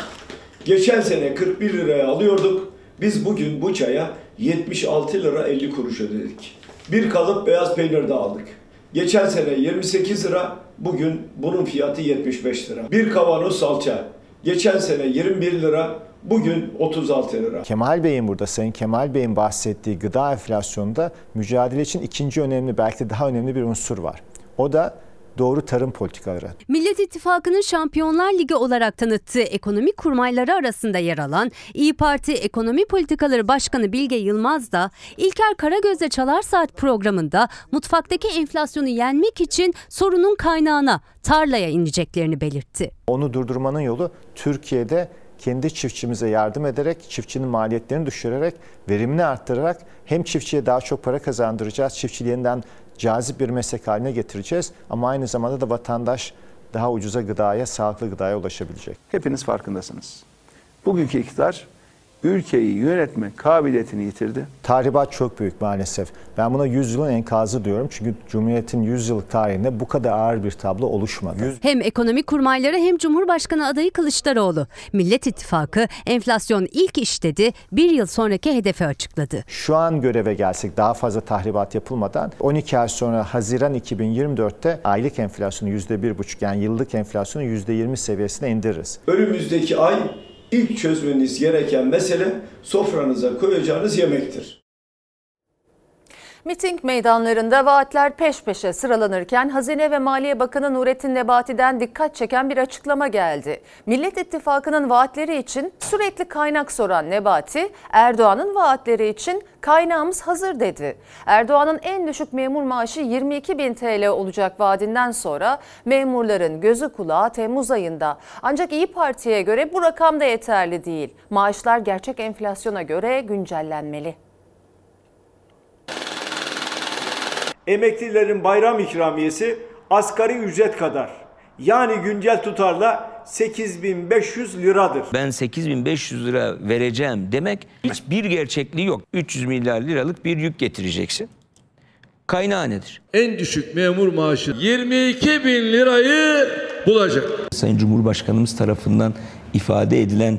Geçen sene 41 liraya alıyorduk. Biz bugün bu çaya 76 lira 50 kuruş ödedik. Bir kalıp beyaz peynir de aldık. Geçen sene 28 lira, bugün bunun fiyatı 75 lira. Bir kavanoz salça. Geçen sene 21 lira, bugün 36 lira.
Kemal Bey'in burada, Sayın Kemal Bey'in bahsettiği gıda enflasyonunda mücadele için ikinci önemli, belki de daha önemli bir unsur var. O da doğru tarım politikaları.
Millet İttifakı'nın Şampiyonlar Ligi olarak tanıttığı ekonomi kurmayları arasında yer alan İyi Parti Ekonomi Politikaları Başkanı Bilge Yılmaz da İlker Karagöz'le Çalar Saat programında mutfaktaki enflasyonu yenmek için sorunun kaynağına, tarlaya ineceklerini belirtti.
Onu durdurmanın yolu Türkiye'de kendi çiftçimize yardım ederek, çiftçinin maliyetlerini düşürerek, verimini arttırarak hem çiftçiye daha çok para kazandıracağız, çiftçiliği yeniden cazip bir meslek haline getireceğiz. Ama aynı zamanda da vatandaş daha ucuza gıdaya, sağlıklı gıdaya ulaşabilecek.
Hepiniz farkındasınız. Bugünkü iktidar ülkeyi yönetme kabiliyetini yitirdi.
Tahribat çok büyük maalesef. Ben buna 100 yılın enkazı diyorum. Çünkü Cumhuriyet'in 100 yıllık tarihinde bu kadar ağır bir tablo oluşmadı.
Hem ekonomi kurmayları hem Cumhurbaşkanı adayı Kılıçdaroğlu. Millet İttifakı enflasyon ilk iş dedi, bir yıl sonraki hedefi açıkladı.
Şu an göreve gelsek daha fazla tahribat yapılmadan 12 ay sonra Haziran 2024'te aylık enflasyonu %1,5 yani yıllık enflasyonu %20 seviyesine indiririz.
Önümüzdeki ay ilk çözmeniz gereken mesele sofranıza koyacağınız yemektir.
Miting meydanlarında vaatler peş peşe sıralanırken Hazine ve Maliye Bakanı Nurettin Nebati'den dikkat çeken bir açıklama geldi. Millet İttifakı'nın vaatleri için sürekli kaynak soran Nebati, Erdoğan'ın vaatleri için kaynağımız hazır dedi. Erdoğan'ın en düşük memur maaşı 22 bin TL olacak vaadinden sonra memurların gözü kulağı Temmuz ayında. Ancak İyi Parti'ye göre bu rakam da yeterli değil. Maaşlar gerçek enflasyona göre güncellenmeli.
Emeklilerin bayram ikramiyesi asgari ücret kadar. Yani güncel tutarla 8500 liradır.
Ben 8500 lira vereceğim demek hiçbir gerçekliği yok. 300 milyar liralık bir yük getireceksin. Kaynağı nedir?
En düşük memur maaşı 22 bin lirayı bulacak.
Sayın Cumhurbaşkanımız tarafından ifade edilen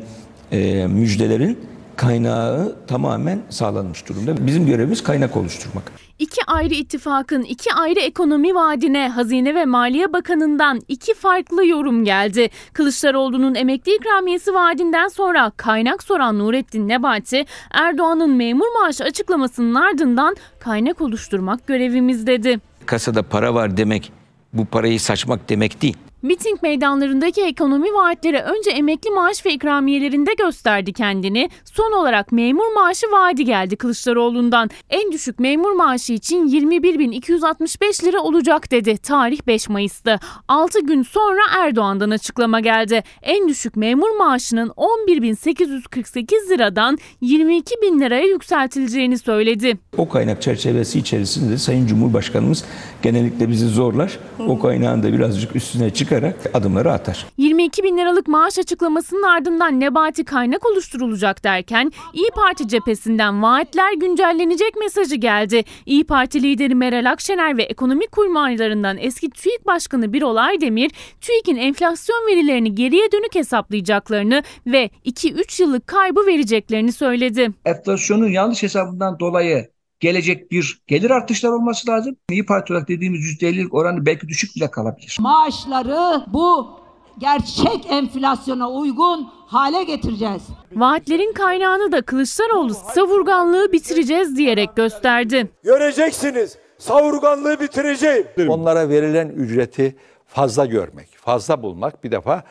e, müjdelerin kaynağı tamamen sağlanmış durumda. Bizim görevimiz kaynak oluşturmak.
İki ayrı ittifakın iki ayrı ekonomi vaadine Hazine ve Maliye Bakanı'ndan iki farklı yorum geldi. Kılıçdaroğlu'nun emekli ikramiyesi vaadinden sonra kaynak soran Nurettin Nebati, Erdoğan'ın memur maaşı açıklamasının ardından kaynak oluşturmak görevimiz dedi.
Kasada para var demek bu parayı saçmak demek değil.
Miting meydanlarındaki ekonomi vaatleri önce emekli maaş ve ikramiyelerinde gösterdi kendini. Son olarak memur maaşı vaadi geldi Kılıçdaroğlu'ndan. En düşük memur maaşı için 21.265 lira olacak dedi. Tarih 5 Mayıs'tı. 6 gün sonra Erdoğan'dan açıklama geldi. En düşük memur maaşının 11.848 liradan 22 bin liraya yükseltileceğini söyledi.
O kaynak çerçevesi içerisinde Sayın Cumhurbaşkanımız genellikle bizi zorlar. O kaynağın da birazcık üstüne çıkarak adımları atar.
22 bin liralık maaş açıklamasının ardından Nebati kaynak oluşturulacak derken İyi Parti cephesinden vaatler güncellenecek mesajı geldi. İyi Parti lideri Meral Akşener ve ekonomi kurmaylarından eski TÜİK Başkanı Birol Aydemir, TÜİK'in enflasyon verilerini geriye dönük hesaplayacaklarını ve 2-3 yıllık kaybı vereceklerini söyledi.
Enflasyonun yanlış hesabından dolayı gelecek bir gelir artışlar olması lazım. İyi Parti olarak dediğimiz %50'lik oranı belki düşük bile kalabilir.
Maaşları bu gerçek enflasyona uygun hale getireceğiz.
Vaatlerin kaynağını da Kılıçdaroğlu savurganlığı bitireceğiz diyerek gösterdi.
Göreceksiniz savurganlığı bitireceğim.
Onlara verilen ücreti fazla görmek, fazla bulmak bir defa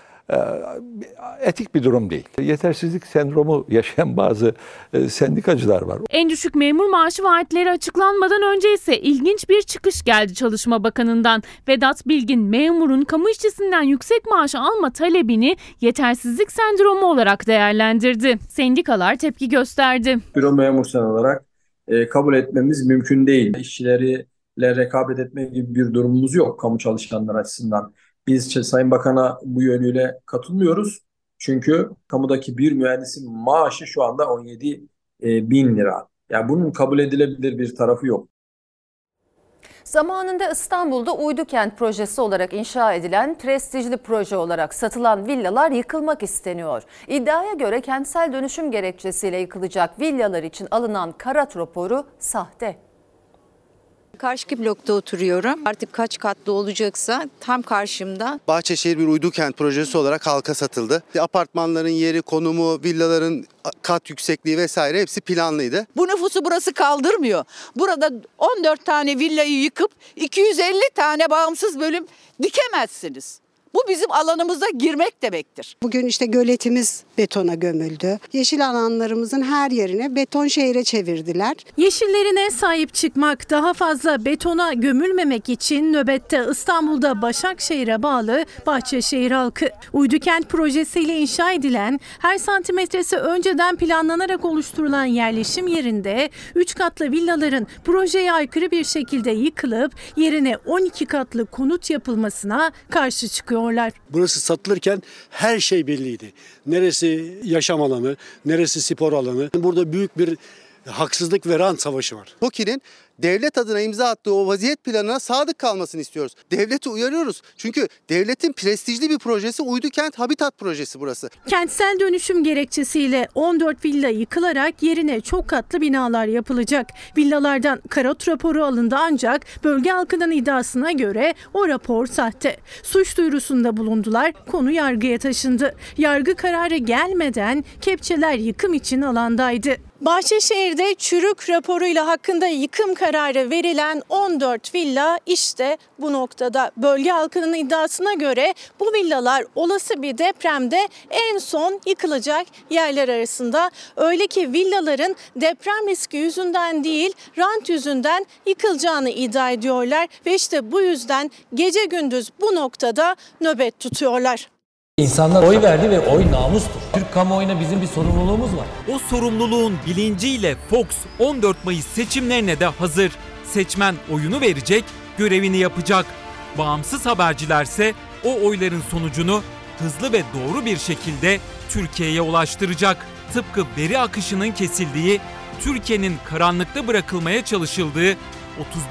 etik bir durum değil. Yetersizlik sendromu yaşayan bazı e, sendikacılar var.
En düşük memur maaşı vaatleri açıklanmadan önce ise ilginç bir çıkış geldi Çalışma Bakanı'ndan. Vedat Bilgin memurun kamu işçisinden yüksek maaş alma talebini yetersizlik sendromu olarak değerlendirdi. Sendikalar tepki gösterdi.
Büro memur sen olarak e, kabul etmemiz mümkün değil. İşçileriyle rekabet etme gibi bir durumumuz yok kamu çalışanları açısından. Biz Sayın Bakan'a bu yönüyle katılmıyoruz. Çünkü kamudaki bir mühendisin maaşı şu anda 17 e, bin lira. Yani bunun kabul edilebilir bir tarafı yok.
Zamanında İstanbul'da Uydu Kent projesi olarak inşa edilen prestijli proje olarak satılan villalar yıkılmak isteniyor. İddiaya göre kentsel dönüşüm gerekçesiyle yıkılacak villalar için alınan karat raporu sahte.
Karşıki blokta oturuyorum. Artık kaç katlı olacaksa tam karşımda.
Bahçeşehir bir uydu kent projesi olarak halka satıldı. Apartmanların yeri, konumu, villaların kat yüksekliği vesaire hepsi planlıydı.
Bu nüfusu burası kaldırmıyor. Burada 14 tane villayı yıkıp 250 tane bağımsız bölüm dikemezsiniz. Bu bizim alanımıza girmek demektir.
Bugün işte göletimiz betona gömüldü. Yeşil alanlarımızın her yerine beton şehre çevirdiler.
Yeşillerine sahip çıkmak, daha fazla betona gömülmemek için nöbette İstanbul'da Başakşehir'e bağlı Bahçeşehir halkı. Uydukent projesiyle inşa edilen, her santimetresi önceden planlanarak oluşturulan yerleşim yerinde 3 katlı villaların projeye aykırı bir şekilde yıkılıp yerine 12 katlı konut yapılmasına karşı çıkıyor yapıyorlar.
Burası satılırken her şey belliydi. Neresi yaşam alanı, neresi spor alanı. Burada büyük bir haksızlık ve rant savaşı var.
TOKİ'nin devlet adına imza attığı o vaziyet planına sadık kalmasını istiyoruz. Devleti uyarıyoruz. Çünkü devletin prestijli bir projesi Uydu Kent Habitat projesi burası.
Kentsel dönüşüm gerekçesiyle 14 villa yıkılarak yerine çok katlı binalar yapılacak. Villalardan karot raporu alındı ancak bölge halkının iddiasına göre o rapor sahte. Suç duyurusunda bulundular, konu yargıya taşındı. Yargı kararı gelmeden kepçeler yıkım için alandaydı. Bahçeşehir'de çürük raporuyla hakkında yıkım kararı verilen 14 villa işte bu noktada. Bölge halkının iddiasına göre bu villalar olası bir depremde en son yıkılacak yerler arasında. Öyle ki villaların deprem riski yüzünden değil rant yüzünden yıkılacağını iddia ediyorlar ve işte bu yüzden gece gündüz bu noktada nöbet tutuyorlar.
İnsanlar oy verdi ve oy namustur. Türk kamuoyuna bizim bir sorumluluğumuz var.
O sorumluluğun bilinciyle Fox 14 Mayıs seçimlerine de hazır. Seçmen oyunu verecek, görevini yapacak. Bağımsız habercilerse o oyların sonucunu hızlı ve doğru bir şekilde Türkiye'ye ulaştıracak. Tıpkı veri akışının kesildiği, Türkiye'nin karanlıkta bırakılmaya çalışıldığı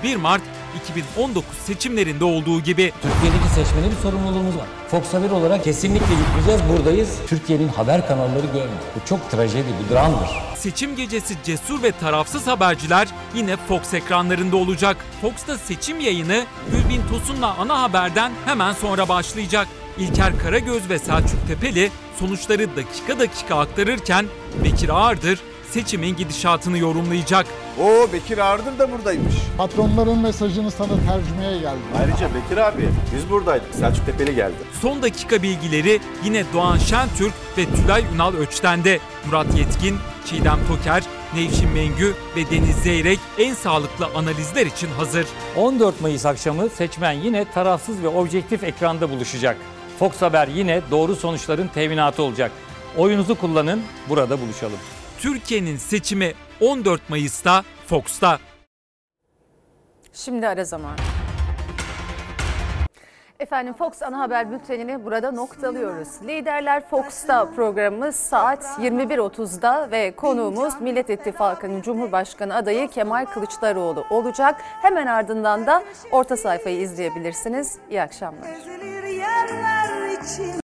31 Mart 2019 seçimlerinde olduğu gibi.
Türkiye'deki seçmene bir sorumluluğumuz var. Fox Haber olarak kesinlikle gitmeyeceğiz. Buradayız. Türkiye'nin haber kanalları görmüyor. Bu çok trajedi, bir dramdır.
Seçim gecesi cesur ve tarafsız haberciler yine Fox ekranlarında olacak. Fox'ta seçim yayını Gülbin Tosun'la ana haberden hemen sonra başlayacak. İlker Karagöz ve Selçuk Tepeli sonuçları dakika dakika aktarırken Bekir Ağırdır seçimin gidişatını yorumlayacak.
O Bekir Ardır da buradaymış.
Patronların mesajını sana tercümeye geldi.
Ayrıca Bekir abi biz buradaydık. Selçuk Tepeli geldi.
Son dakika bilgileri yine Doğan Şentürk ve Tülay Ünal Öçten'de. Murat Yetkin, Çiğdem Toker, Nevşin Mengü ve Deniz Zeyrek en sağlıklı analizler için hazır.
14 Mayıs akşamı seçmen yine tarafsız ve objektif ekranda buluşacak. Fox Haber yine doğru sonuçların teminatı olacak. Oyunuzu kullanın, burada buluşalım.
Türkiye'nin seçimi 14 Mayıs'ta Fox'ta.
Şimdi ara zamanı. Efendim Fox ana haber bültenini burada noktalıyoruz. Liderler Fox'ta programımız saat 21.30'da ve konuğumuz Millet İttifakı'nın Cumhurbaşkanı adayı Kemal Kılıçdaroğlu olacak. Hemen ardından da orta sayfayı izleyebilirsiniz. İyi akşamlar.